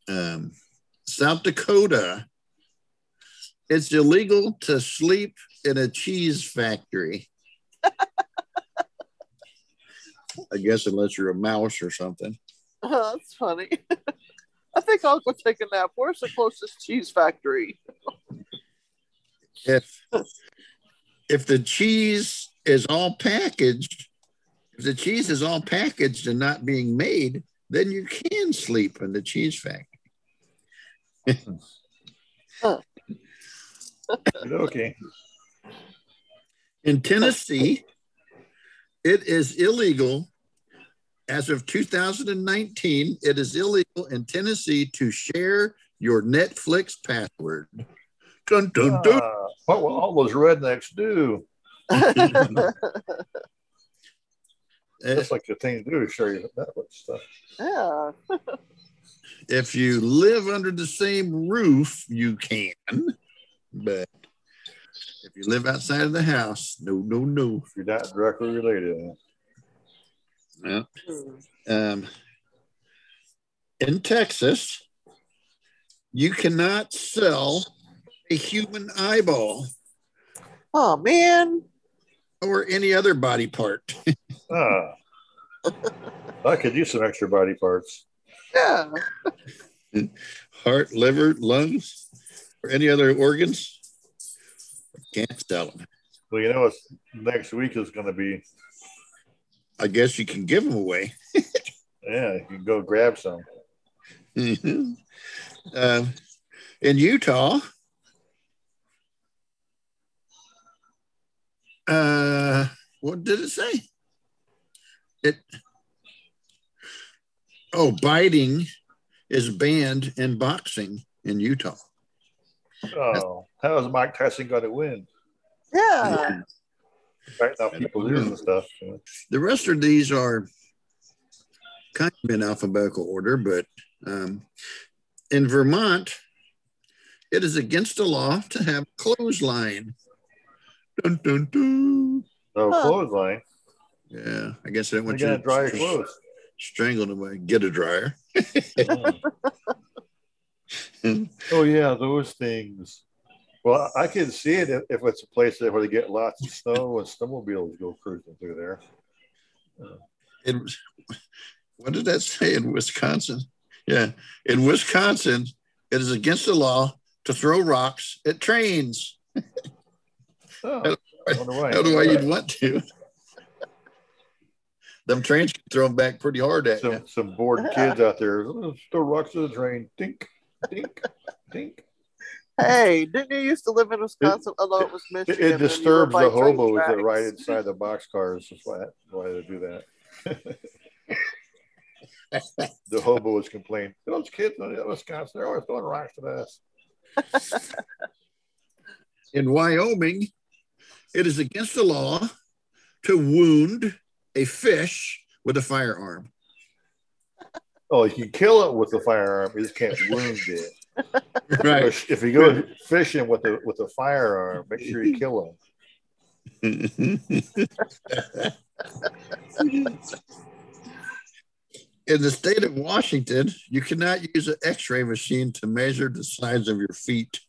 um, South Dakota. It's illegal to sleep in a cheese factory. I guess unless you're a mouse or something. Oh, that's funny. I think I'll go take a nap. Where's the closest cheese factory? if if the cheese is all packaged, if the cheese is all packaged and not being made, then you can sleep in the cheese factory. okay. In Tennessee, it is illegal as of 2019. It is illegal in Tennessee to share your Netflix password. Dun, dun, dun. Uh, what will all those rednecks do? That's like the thing to do to share your Netflix stuff. yeah. if you live under the same roof, you can, but if you live outside of the house, no, no, no. If you're not directly related. Yeah. Um, in Texas, you cannot sell a human eyeball Oh man. or any other body part. Ah. I could use some extra body parts. Yeah. Heart, liver, lungs, or any other organs. Can't sell them. Well, you know what next week is going to be? I guess you can give them away. Yeah, you can go grab some. um, in Utah, uh, what did it say? It oh, biting is banned in boxing in Utah. Oh, how is Mike Tyson going to win? Yeah. Right now, people losing stuff. The rest of these are kind of in alphabetical order, but um, in Vermont, it is against the law to have a clothesline. Dun, dun, dun. No Huh. clothesline. Yeah, I guess I didn't want you going to to dry your clothes. strangle them away. Get a dryer. Oh yeah, those things. Well, I can see it if, if it's a place that where they get lots of snow and snowmobiles go cruising through there. Was, what did that say in Wisconsin? Yeah, in Wisconsin, it is against the law to throw rocks at trains. Oh, I wonder why. I don't know why you'd want to. Them trains can throw them back pretty hard at you. some some bored kids out there. "Oh, Throw rocks at the train. Dink, dink, dink. Hey, didn't you used to live in Wisconsin? Although it was It, Michigan. it and you were disturbs the train hobos that tracks. ride inside the boxcars. That's why, why they do that. the hobos complain. Those kids in Wisconsin, they're always throwing rocks at us. In Wyoming, it is against the law to wound a fish with a firearm. Oh, you can kill it with a firearm. You just can't wound it. Right. If you go fishing with a with a firearm, make sure you kill them. In the state of Washington, you cannot use an x ray machine to measure the size of your feet.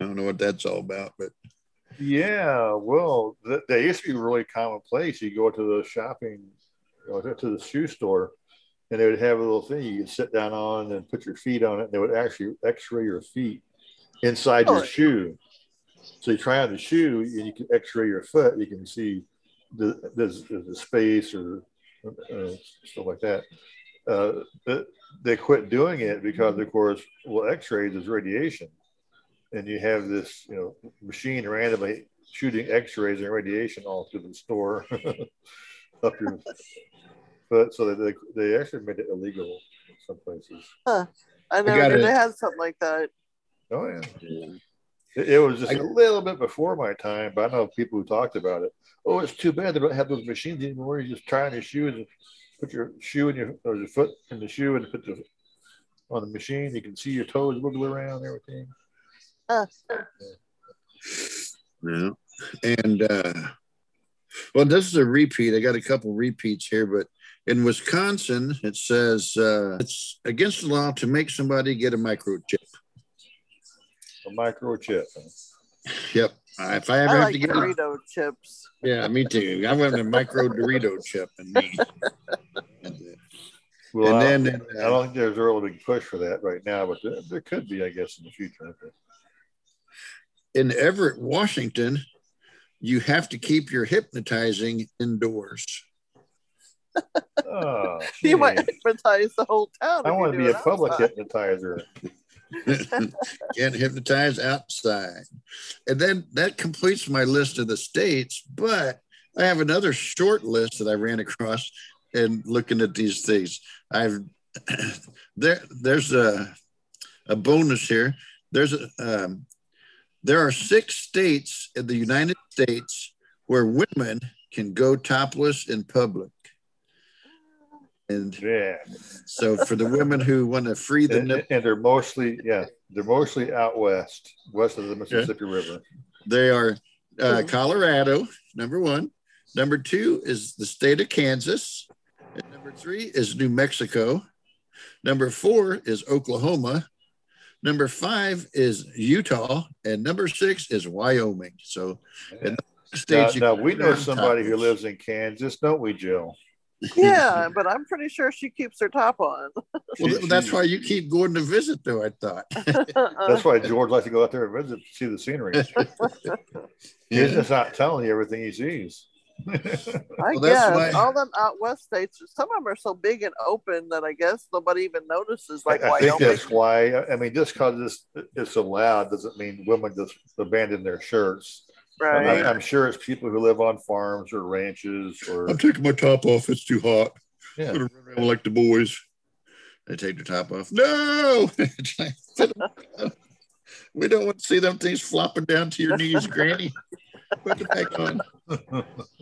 I don't know what that's all about, but Yeah, well, th- they used to be really commonplace. You go to the shopping, you know, to the shoe store, and they would have a little thing you could sit down on and put your feet on it. And they would actually X-ray your feet inside your Oh. shoe. So you try on the shoe, and you can X-ray your foot. You can see the there's a space or uh, stuff like that. Uh, but they quit doing it because, of course, well, X-rays is radiation and you have this you know machine randomly shooting x-rays and radiation all through the store up your foot so they, they actually made it illegal in some places Huh. I never got knew it. they had something like that. oh yeah it, it was just I- a little bit before my time but i know people who talked about it oh it's too bad they don't have those machines anymore you just try on your shoes and put your shoe in your or your foot in the shoe and put the on the machine. You can see your toes wiggle around and everything. Uh, Yeah. And uh well, this is a repeat. I got a couple repeats here, but in Wisconsin, it says uh, it's against the law to make somebody get a microchip. A microchip. Yep. Uh, if I ever I have like to get a, Dorito chips. yeah, me too. I want a micro Dorito chip in me. Well, And I, then, I don't think there's a real big push for that right now, but there, there could be, I guess, in the future. in Everett, Washington, you have to keep your hypnotizing indoors. Oh, You might gee. hypnotize the whole town. I want to be a public outside. hypnotizer. Can't hypnotize outside. And then that completes my list of the states, but I have another short list that I ran across and looking at these things. I've there there's a a bonus here. There's a um, there are six states in the United States where women can go topless in public. And Yeah. so for the women who want to free the And, and they're mostly, yeah, they're mostly out west, west of the Mississippi River. they are uh, Colorado, number one. Number two is the state of Kansas. And number three is New Mexico. Number four is Oklahoma. Number five is Utah. And number six is Wyoming. So in the Now, now we know somebody who lives in Kansas, don't we, Jill? Yeah, but I'm pretty sure she keeps her top on. Well, that's why you keep going to visit, though, I thought. That's why George likes to go out there and visit to see the scenery. He's just not telling you everything he sees. I Well, guess why- all them out west states, some of them are so big and open that I guess nobody even notices. Like I, I think that's why. I mean, just because this it's allowed doesn't mean women just abandon their shirts. Right? I, am sure it's people who live on farms or ranches or I'm taking my top off. It's too hot. yeah. I'm run around like the boys. They take their top off. No, we don't want to see them things flopping down to your knees, Granny. Put it back on.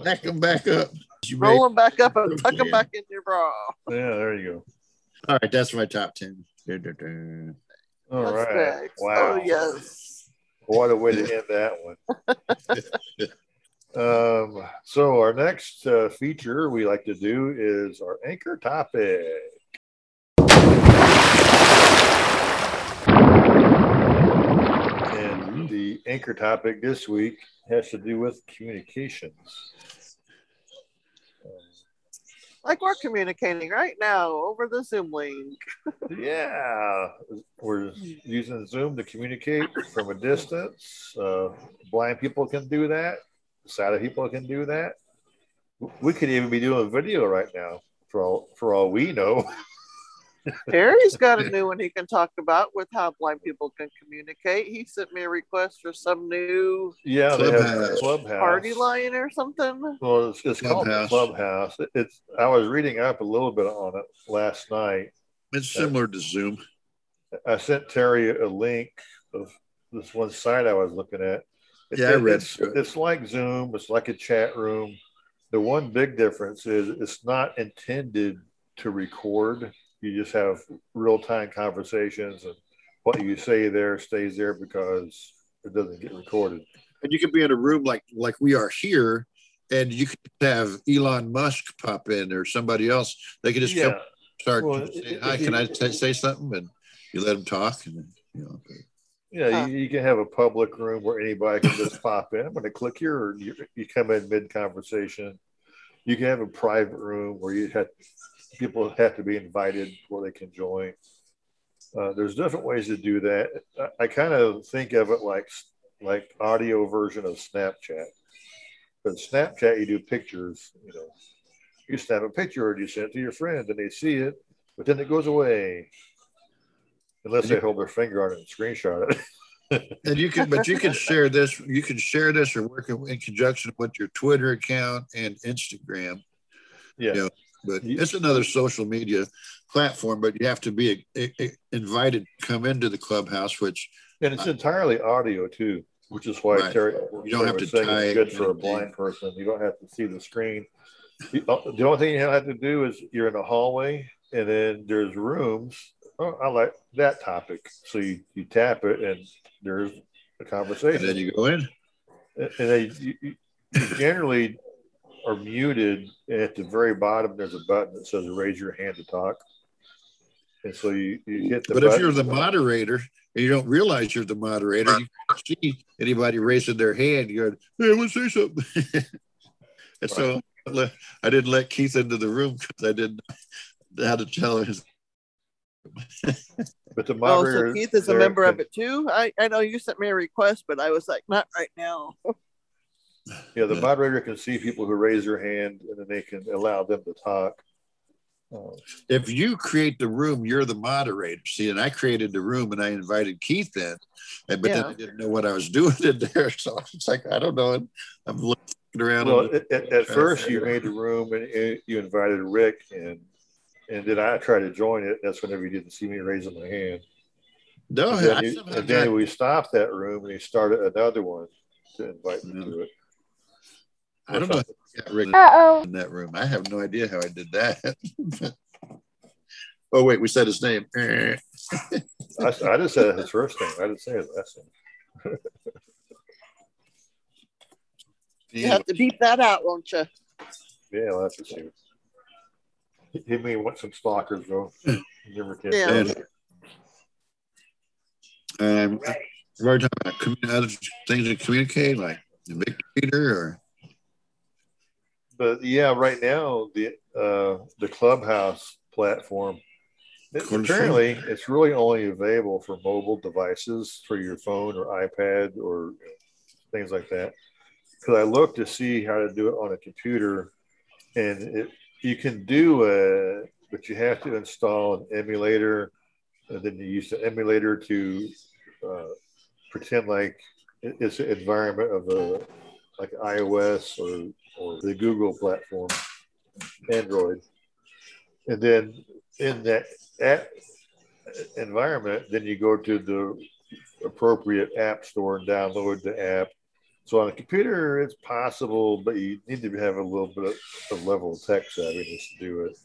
Back them back up. You Roll them back up and tuck them back in your bra. Yeah, there you go. All right, that's my top ten. All What's right. next? Wow. Oh yes. What a way to end that one. um, so our next uh, feature we like to do is our anchor topic. And the anchor topic this week has to do with communications. Like we're communicating right now over the Zoom link. Yeah, we're using Zoom to communicate from a distance. Uh, blind people can do that. Sighted people can do that. We could even be doing video right now, for all for all we know. Terry's got a new one he can talk about with how blind people can communicate. He sent me a request for some new Yeah, they have Clubhouse. Clubhouse. party line or something. Well, it's, it's called Clubhouse. Clubhouse. It's. I was reading up a little bit on it last night. It's similar to Zoom. I sent Terry a link of this one site I was looking at. It- Yeah, I read It's, it. it's like Zoom. It's like a chat room. The one big difference is it's not intended to record. You just have real time conversations, and what you say there stays there because it doesn't get recorded. And you could be in a room like like we are here, and you could have Elon Musk pop in or somebody else. They could just come start Well, saying, "Hi, you- can I t- say something?" And you let them talk, and you know. Yeah, Huh. you, you can have a public room where anybody can just pop in. I'm going to click here, and you, you come in mid conversation. You can have a private room where you have people have to be invited before they can join. Uh, there's different ways to do that. I, I kind of think of it like like audio version of Snapchat. But Snapchat, you do pictures. You know, you snap a picture and you send it to your friend, and they see it, but then it goes away. Unless they hold their finger on it and screenshot it. And you can, but you can share this. You can share this or work in in conjunction with your Twitter account and Instagram. Yeah. Yeah. But it's another social media platform. But you have to be uh, uh, invited to come into the clubhouse, which And it's entirely audio too, which is why Right. Terry, You don't have to it's good for a blind person. You don't have to see the screen. You- uh, The only thing you have to do is you're in a hallway, and then there's rooms oh, I like that topic. So you, you tap it and there's a conversation. And then you go in. And they you, you generally are muted. And at the very bottom, there's a button that says raise your hand to talk. And so you, you hit the But button. if you're the moderator and you don't realize you're the moderator, you can't see anybody raising their hand. You go, hey, I want to say something. and so I didn't let Keith into the room because I didn't know how to tell him. but the oh, moderator. Oh, moderator. so Keith is a there member of it too. I, I know you sent me a request, but I was like, not right now. Yeah, the moderator can see people who raise their hand and then they can allow them to talk. Uh, If you create the room, you're the moderator. See, and I created the room and I invited Keith in, and, but then I didn't know what I was doing in there. So it's like, I don't know. And I'm looking around. well, and- at, at, at first you made the room and uh, you invited Rick in, and then I tried to join it. That's whenever you didn't see me raising my hand. no, and then, I you- somehow and then got- we stopped that room and he started another one to invite me to it. I don't know. how I got Rick Uh-oh. in that room. I have no idea how I did that. oh wait, we said his name. I, I just said his first name. I didn't say his last name. You have to beep that out, won't you? Yeah, well, that's what she. He, he may want some stalkers though. You never can. Yeah. And, um, we're already talking about other things to communicate, like the big reader or but yeah, right now the uh, the Clubhouse platform. it- apparently, it's really only available for mobile devices for your phone or iPad or things like that. Because I looked to see how to do it on a computer, and it you can do it, but you have to install an emulator, and then you use the emulator to uh, pretend like it's an environment of a like iOS or or the Google platform, Android, and then in that app environment, then you go to the appropriate app store and download the app. So on a computer, it's possible, but you need to have a little bit of, of level of tech savviness to do it.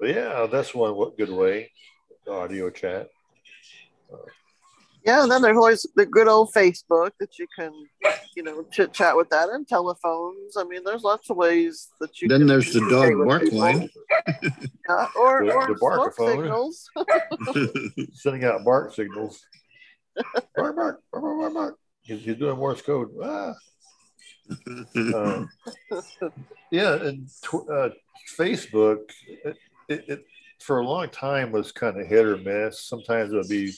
But yeah, that's one good way, audio chat. Uh, Yeah, and then there's always the good old Facebook that you can, you know, chit chat with that and telephones. I mean, there's lots of ways that you then can there's the dog with bark people. line. Yeah, or, The- or the smoke barkaphone. signals. Sending out bark signals. bark, bark, bark, bark, bark, bark. He's, he's doing Morse code. Ah. Uh, yeah, and tw- uh, Facebook, it, it, it for a long time was kind of hit or miss. Sometimes it would be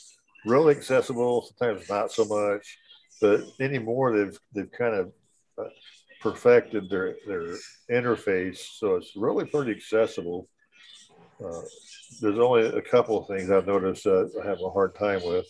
really accessible, sometimes not so much. But anymore, they've they've kind of uh, perfected their their interface, so it's really pretty accessible. Uh, there's only a couple of things I've noticed that I have a hard time with,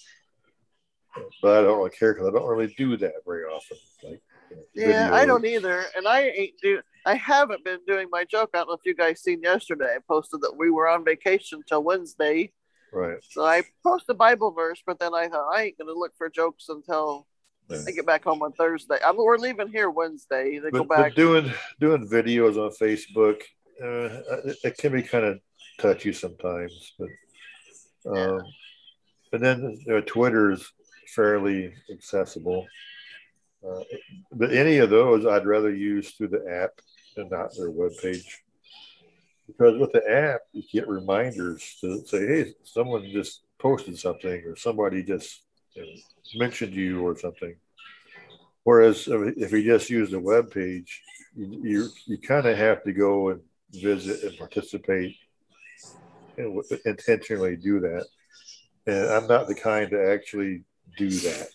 but I don't really care because I don't really do that very often. Like, you know, Yeah, I don't either. And I ain't do I haven't been doing my joke. I don't know if you guys seen yesterday. I posted that we were on vacation till Wednesday. Right. So I posted a Bible verse, but then I thought I ain't gonna look for jokes until Yeah. I get back home on Thursday. I mean, we're leaving here Wednesday to go back. doing doing videos on Facebook, uh, it, it can be kind of touchy sometimes. But um, and then you know, Twitter is fairly accessible. Uh, but any of those, I'd rather use through the app and not their webpage. Because with the app, you get reminders to say, "Hey, someone just posted something, or somebody just mentioned you, or something." Whereas if if you just use the web page, you you, you kind of have to go and visit and participate and intentionally do that. And I'm not the kind to actually do that,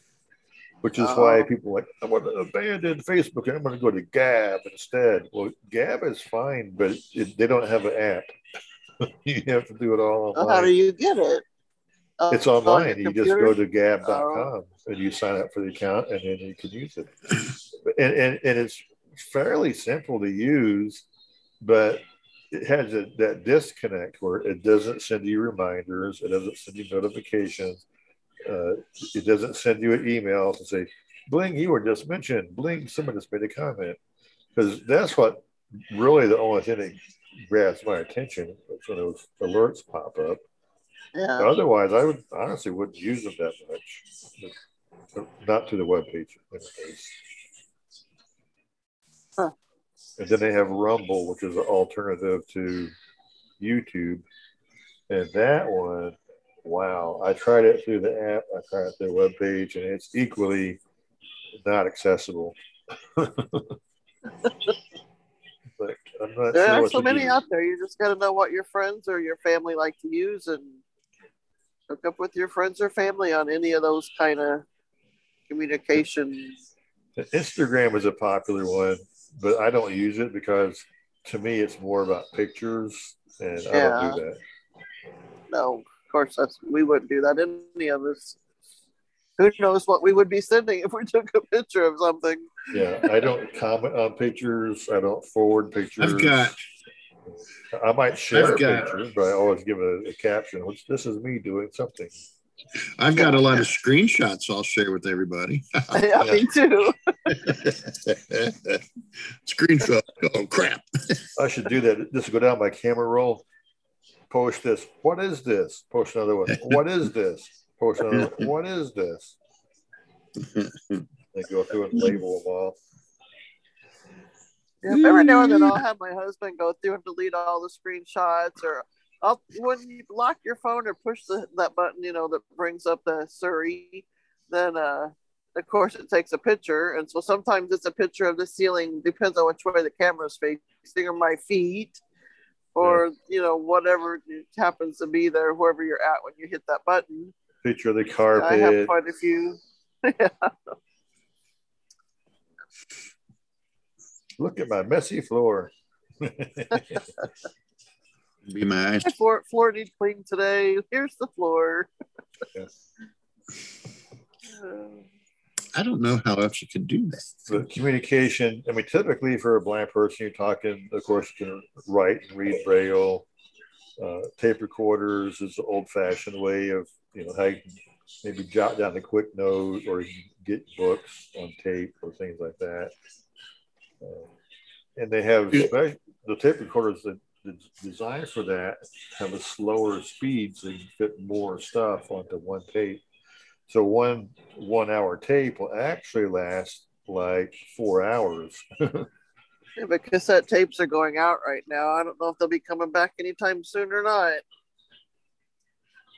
which is why Oh. people like I want to abandon Facebook and I'm going to go to Gab instead. Well, Gab is fine, but it, they don't have an app. you have to do it all Oh, online. how do you get it? Oh, It's on online. You just go to oh. gab.com and you sign up for the account and then you can use it. And, and, and it's fairly simple to use, but it has a, that disconnect where it doesn't send you reminders, it doesn't send you notifications, uh, it doesn't send you an email to say, Bling, you were just mentioned. Bling, someone just made a comment. Because that's what really the only thing that grabs my attention. is when those alerts pop up. Yeah. Otherwise, I would honestly wouldn't use them that much. Not to the web page. Huh. And then they have Rumble, which is an alternative to YouTube. And that one, wow, I tried it through the app, I tried it through the web page, and it's equally not accessible. but I'm not There sure are so many do. out there. You just got to know what your friends or your family like to use and hook up with your friends or family on any of those kind of communication. Instagram is a popular one, but I don't use it because to me it's more about pictures, and I don't do that. No, course, that's we wouldn't do that. Any of us. Who knows what we would be sending if we took a picture of something? Yeah, I don't comment on pictures. I don't forward pictures. I've got I might share got- pictures, but I always give a, a caption. Which this is me doing something. I've got a lot of screenshots I'll share with everybody. yeah, me too. Screenshot. Oh crap. I should do that. This will go down my camera roll. Post this. What is this? Post another one. What is this? Post another. one. What is this? They go through and label them all. Yeah, every now and then I'll have my husband go through and delete all the screenshots, or I'll when you lock your phone or push the, that button, you know, that brings up the Siri, then uh, of course it takes a picture, and so sometimes it's a picture of the ceiling, depends on which way the camera's facing, or my feet, or you know whatever happens to be there, wherever you're at when you hit that button. Picture of the I have quite a few. Look at my messy floor. Be my eyes. My floor, floor needs cleaned today. Here's the floor. Uh, I don't know how else you could do that. But communication, I mean, typically for a blind person, you're talking, of course, you can write and read Braille. Uh, tape recorders is the old fashioned way of, you know, how you can maybe jot down a quick note or get books on tape or things like that. Uh, and they have the tape recorders that designed for that have a slower speed so you can fit more stuff onto one tape. So one one hour tape will actually last like four hours. Yeah, but cassette tapes are going out right now. I don't know if they'll be coming back anytime soon or not.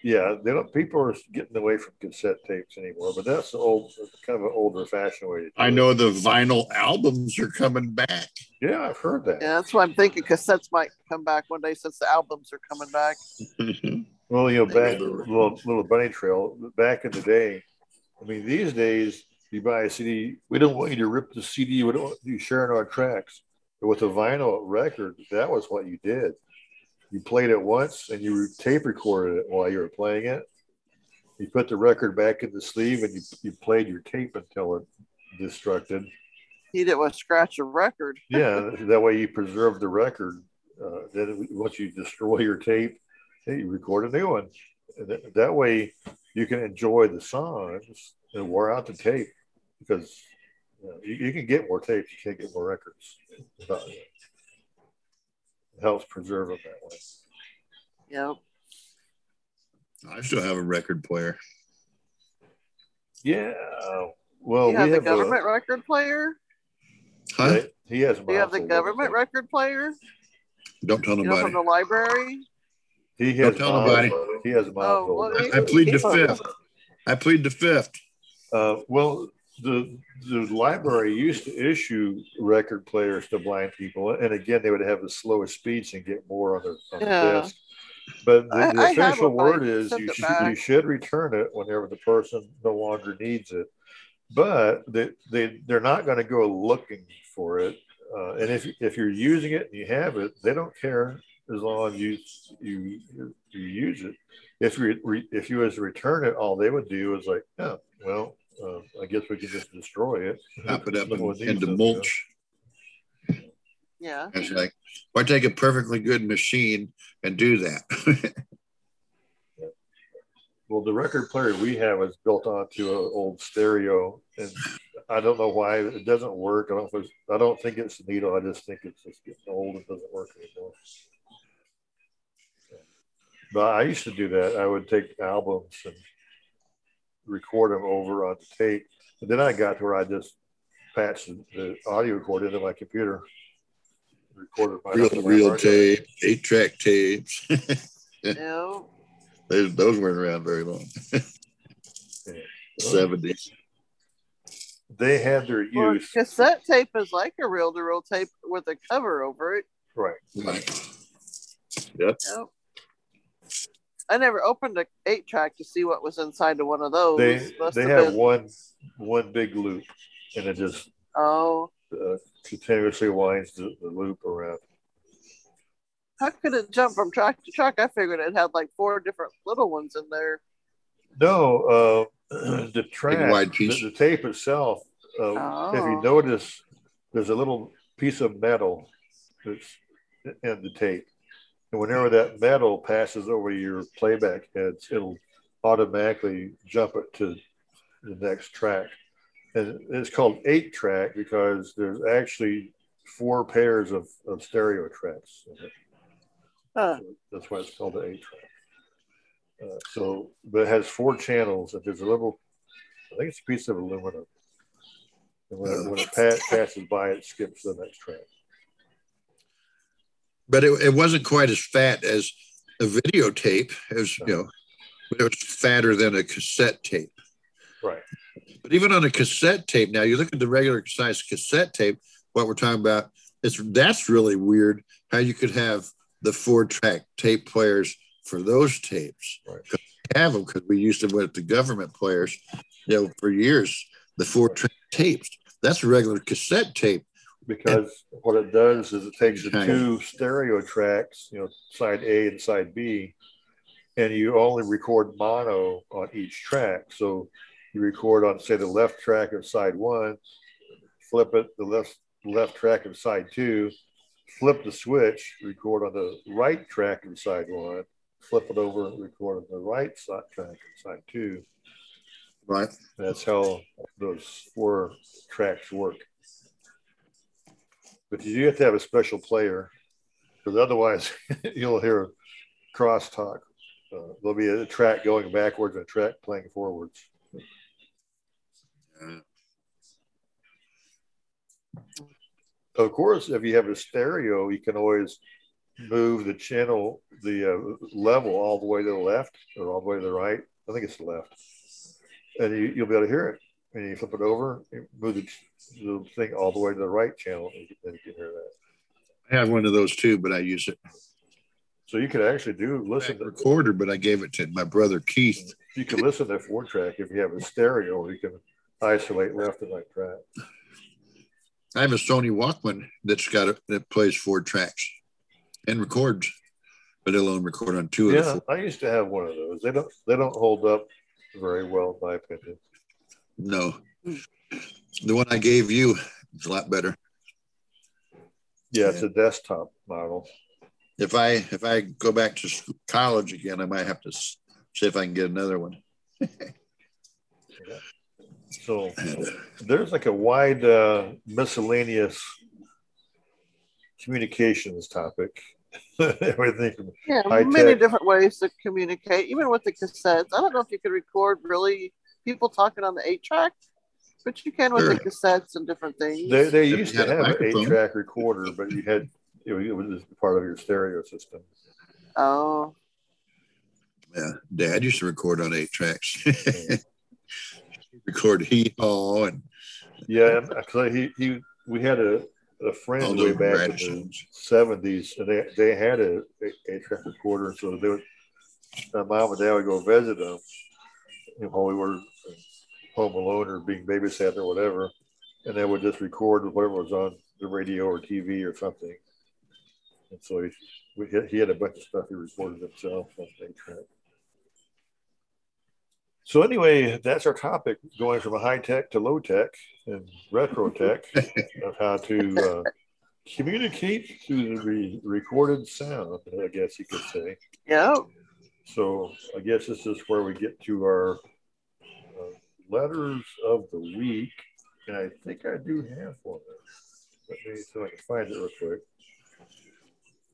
yeah, they don't. People are getting away from cassette tapes anymore, but that's old, kind of an older fashioned way. To do I it. know the vinyl albums are coming back. Yeah, I've heard that. Yeah, that's why I'm thinking cassettes might come back one day since the albums are coming back. Well, you know, back little little bunny trail back in the day. I mean, these days you buy a CD. We don't want you to rip the CD. We don't want you sharing our tracks. But with a vinyl record, that was what you did. You played it once and you tape recorded it while you were playing it. You put the record back in the sleeve and you, you played your tape until it destructed. He did was scratch a record. Yeah, that way you preserve the record. Uh, then once you destroy your tape, then you record a new one. That, that way you can enjoy the songs and wear out the tape because you, know, you, you can get more tapes, you can't get more records. But It helps preserve them that way. Yep. I still have a record player. Yeah. Well, you have we the have government a, record player? Huh? he has. Do you have the government record player? Don't tell You know, from the library? He Don't has. tell mom's- nobody. He has mom's Oh, well, record. I plead the fifth. I plead the fifth. Uh, well, the the library used to issue record players to blind people, and again, they would have the slowest speeds and get more on the, on Yeah. the disc. But the, I- the I official I word is you it should, you should return it whenever the person no longer needs it. But they, they they're not going to go looking for it. Uh, and if if you're using it and you have it, they don't care as long as you you you use it. If you re, if you was to return it, all they would do is like, yeah, well, uh, I guess we can just destroy it. Chop it up No one in- needs into it, mulch. Yeah. It's like, or take a perfectly good machine and do that. Well, the record player we have is built onto an old stereo, and I don't know why it doesn't work. I don't. know if it's- I don't think it's the needle. I just think it's just getting old. It doesn't work anymore. But I used to do that. I would take albums and record them over on tape, and then I got to where I just patched the, the audio record into my computer. Recorded my Real, real tape, eight track tapes. Yeah. those, those weren't around very long. Yeah. 70s. They had their Or use. cassette tape is like a reel to reel tape with a cover over it. Right. Right. Yep. Yep. I never opened a eight track to see what was inside of one of those. They Must they have have one one big loop, and it just Oh, uh, continuously winds the, the loop around. how could it jump from track to track? I figured it had like four different little ones in there. No, uh, the track, wide the, piece. the tape itself. Uh, If you Oh. notice, there's a little piece of metal that's in the tape, and whenever that metal passes over your playback heads, it'll automatically jump it to the next track. And it's called eight track because there's actually four pairs of, of stereo tracks. in it. Huh. That's why it's called the eight track. Uh, so, but it has four channels. If there's a little, I think it's a piece of aluminum. And when it, when it pa- passes by, it skips the next track. But it, it wasn't quite as fat as a videotape. It was, you know, it was fatter than a cassette tape. Right. But even on a cassette tape, now you look at the regular size cassette tape, what we're talking about, it's that's really weird how you could have the four track tape players for those tapes. Right. have them because we used them with the government players, you know, for years, the four track tapes. That's a regular cassette tape. Because what it does is it takes the two stereo tracks, you know, side A and side B, and you only record mono on each track. So you record on, say, the left track of side one, flip it, the left left track of side two, flip the switch, record on the right track of side one, flip it over, and record on the right side track of side two. Right. That's how those four tracks work. But you have to have a special player because otherwise you'll hear crosstalk. Uh, there'll be a track going backwards and a track playing forwards. Of course, if you have a stereo, you can always move the channel, the uh, level all the way to the left or all the way to the right. I think it's the left. And you, you'll be able to hear it. And you flip it over, move the, the thing all the way to the right channel, and you, then you can hear that. I have one of those too, but I use it So you could actually do listen to recorder, but I gave it to my brother Keith. you can listen to four track if you have a stereo. You can isolate left and right track. I have a Sony Walkman that's got a, that plays four tracks and records, but it'll only record on two Yeah. I used to have one of those. They don't they don't hold up very well, in my opinion. No, the one I gave you is a lot better. Yeah, it's a desktop model. If I if I go back to school, college again, I might have to see if I can get another one. So there's like a wide uh, miscellaneous communications topic. Everything from Yeah, many tech. different ways to communicate, even with the cassettes. I don't know if you could record really people talking on the eight track, but you can with the cassettes and different things. they, they used to have an eight track recorder, but you had it was, it was part of your stereo system. oh, Yeah, Dad used to record on eight tracks. record hee haw and Yeah, and actually, he he we had a a friend all way those back in the seventies, and they they had a a, a track recorder, so they would. My mom and dad would go visit them you know, while we were home alone or being babysat or whatever, and they would just record whatever was on the radio or TV or something. And so he we, he had a bunch of stuff he recorded himself on eight track. So anyway, that's our topic, going from a high tech to low tech and retro tech of how to uh, communicate through the re- recorded sound. I guess you could say. yeah. So I guess this is where we get to our letters of the week. and I think I do have one. Let me see if I can find it real quick.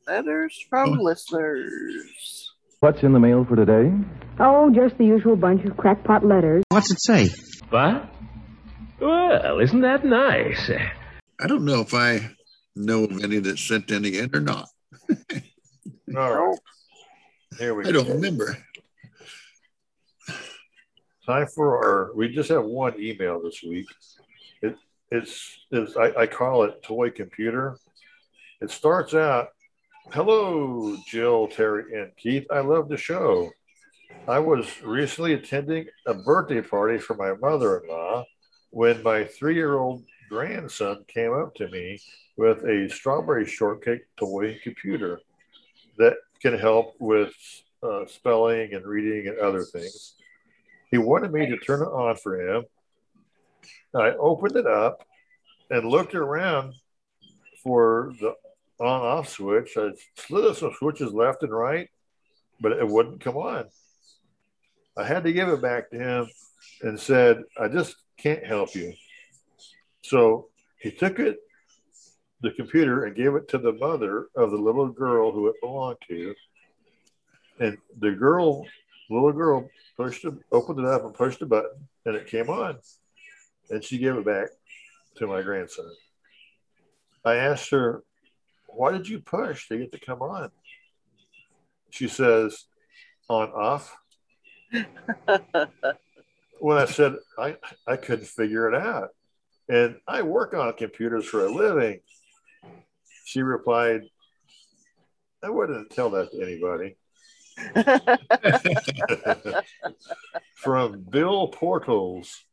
Letters from listeners. What's in the mail for today? Oh, just the usual bunch of crackpot letters. What's it say? What? Well, isn't that nice? I don't know if I know of any that sent any in or not. All right. Oh. Here we I go. don't remember. Time for our. We just have one email this week. It it's it's I, I call it toy computer. It starts out, "Hello, Jill, Terry, and Keith. I love the show. I was recently attending a birthday party for my mother-in-law when my three-year-old grandson came up to me with a strawberry shortcake toy computer that can help with uh, spelling and reading and other things. He wanted me to turn it on for him. I opened it up and looked around for the on off switch. I slid some switches left and right, but it wouldn't come on. I had to give it back to him and said, I just can't help you. So he took it, the computer, and gave it to the mother of the little girl who it belonged to. And the girl, little girl, pushed it, opened it up and pushed the button, and it came on. And she gave it back to my grandson. I asked her, Why did you push to get to come on? She says, On off. when I said I, I couldn't figure it out. And I work on computers for a living. She replied, I wouldn't tell that to anybody. from Bill Portals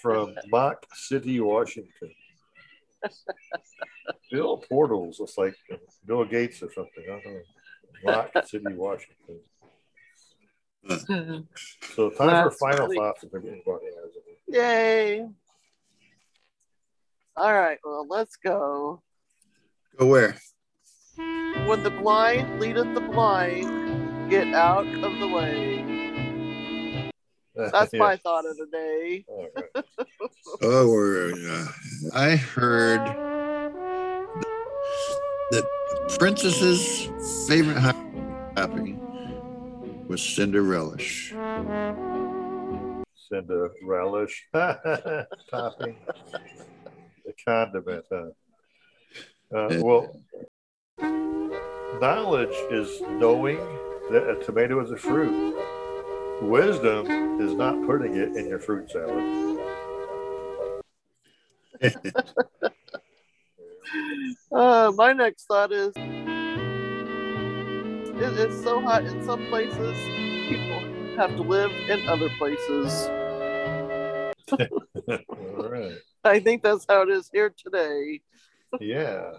from Mock City, Washington. Bill Portals, it's like Bill Gates or something. I don't know. Mock City, Washington. So time That's for final funny. thoughts if anybody has any. Yay. All right, well, let's go. Go where? When the blind leadeth the blind, get out of the way. That's my thought of the day. All right. Oh, we're, uh, I heard that the princess's favorite topping was Cinderella. Send a relish topping, the condiment. Huh? Uh, well, knowledge is knowing that a tomato is a fruit. Wisdom is not putting it in your fruit salad. Uh, my next thought is it, it's so hot in some places, people have to live in other places. All right. I think that's how it is here today. Yeah.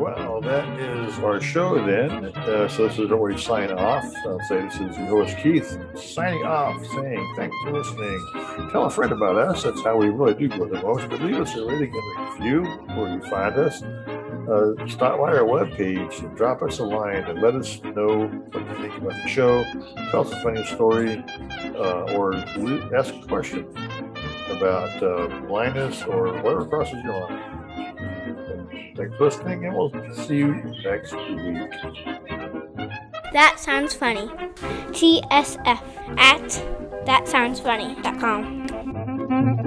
Well, that is our show then. Uh, so this is where we sign off. I'll say this is your host Keith signing off, saying thanks for listening. Tell a friend about us. That's how we really do go the most. But leave us a rating and review where you find us. Uh, stop by our webpage and drop us a line and let us know what you think about the show. Tell us a funny story uh, or ask a question about uh, blindness or whatever crosses your mind. Thanks for listening, and we'll see you next week. That sounds funny. TSF at thatsoundsfunny.com.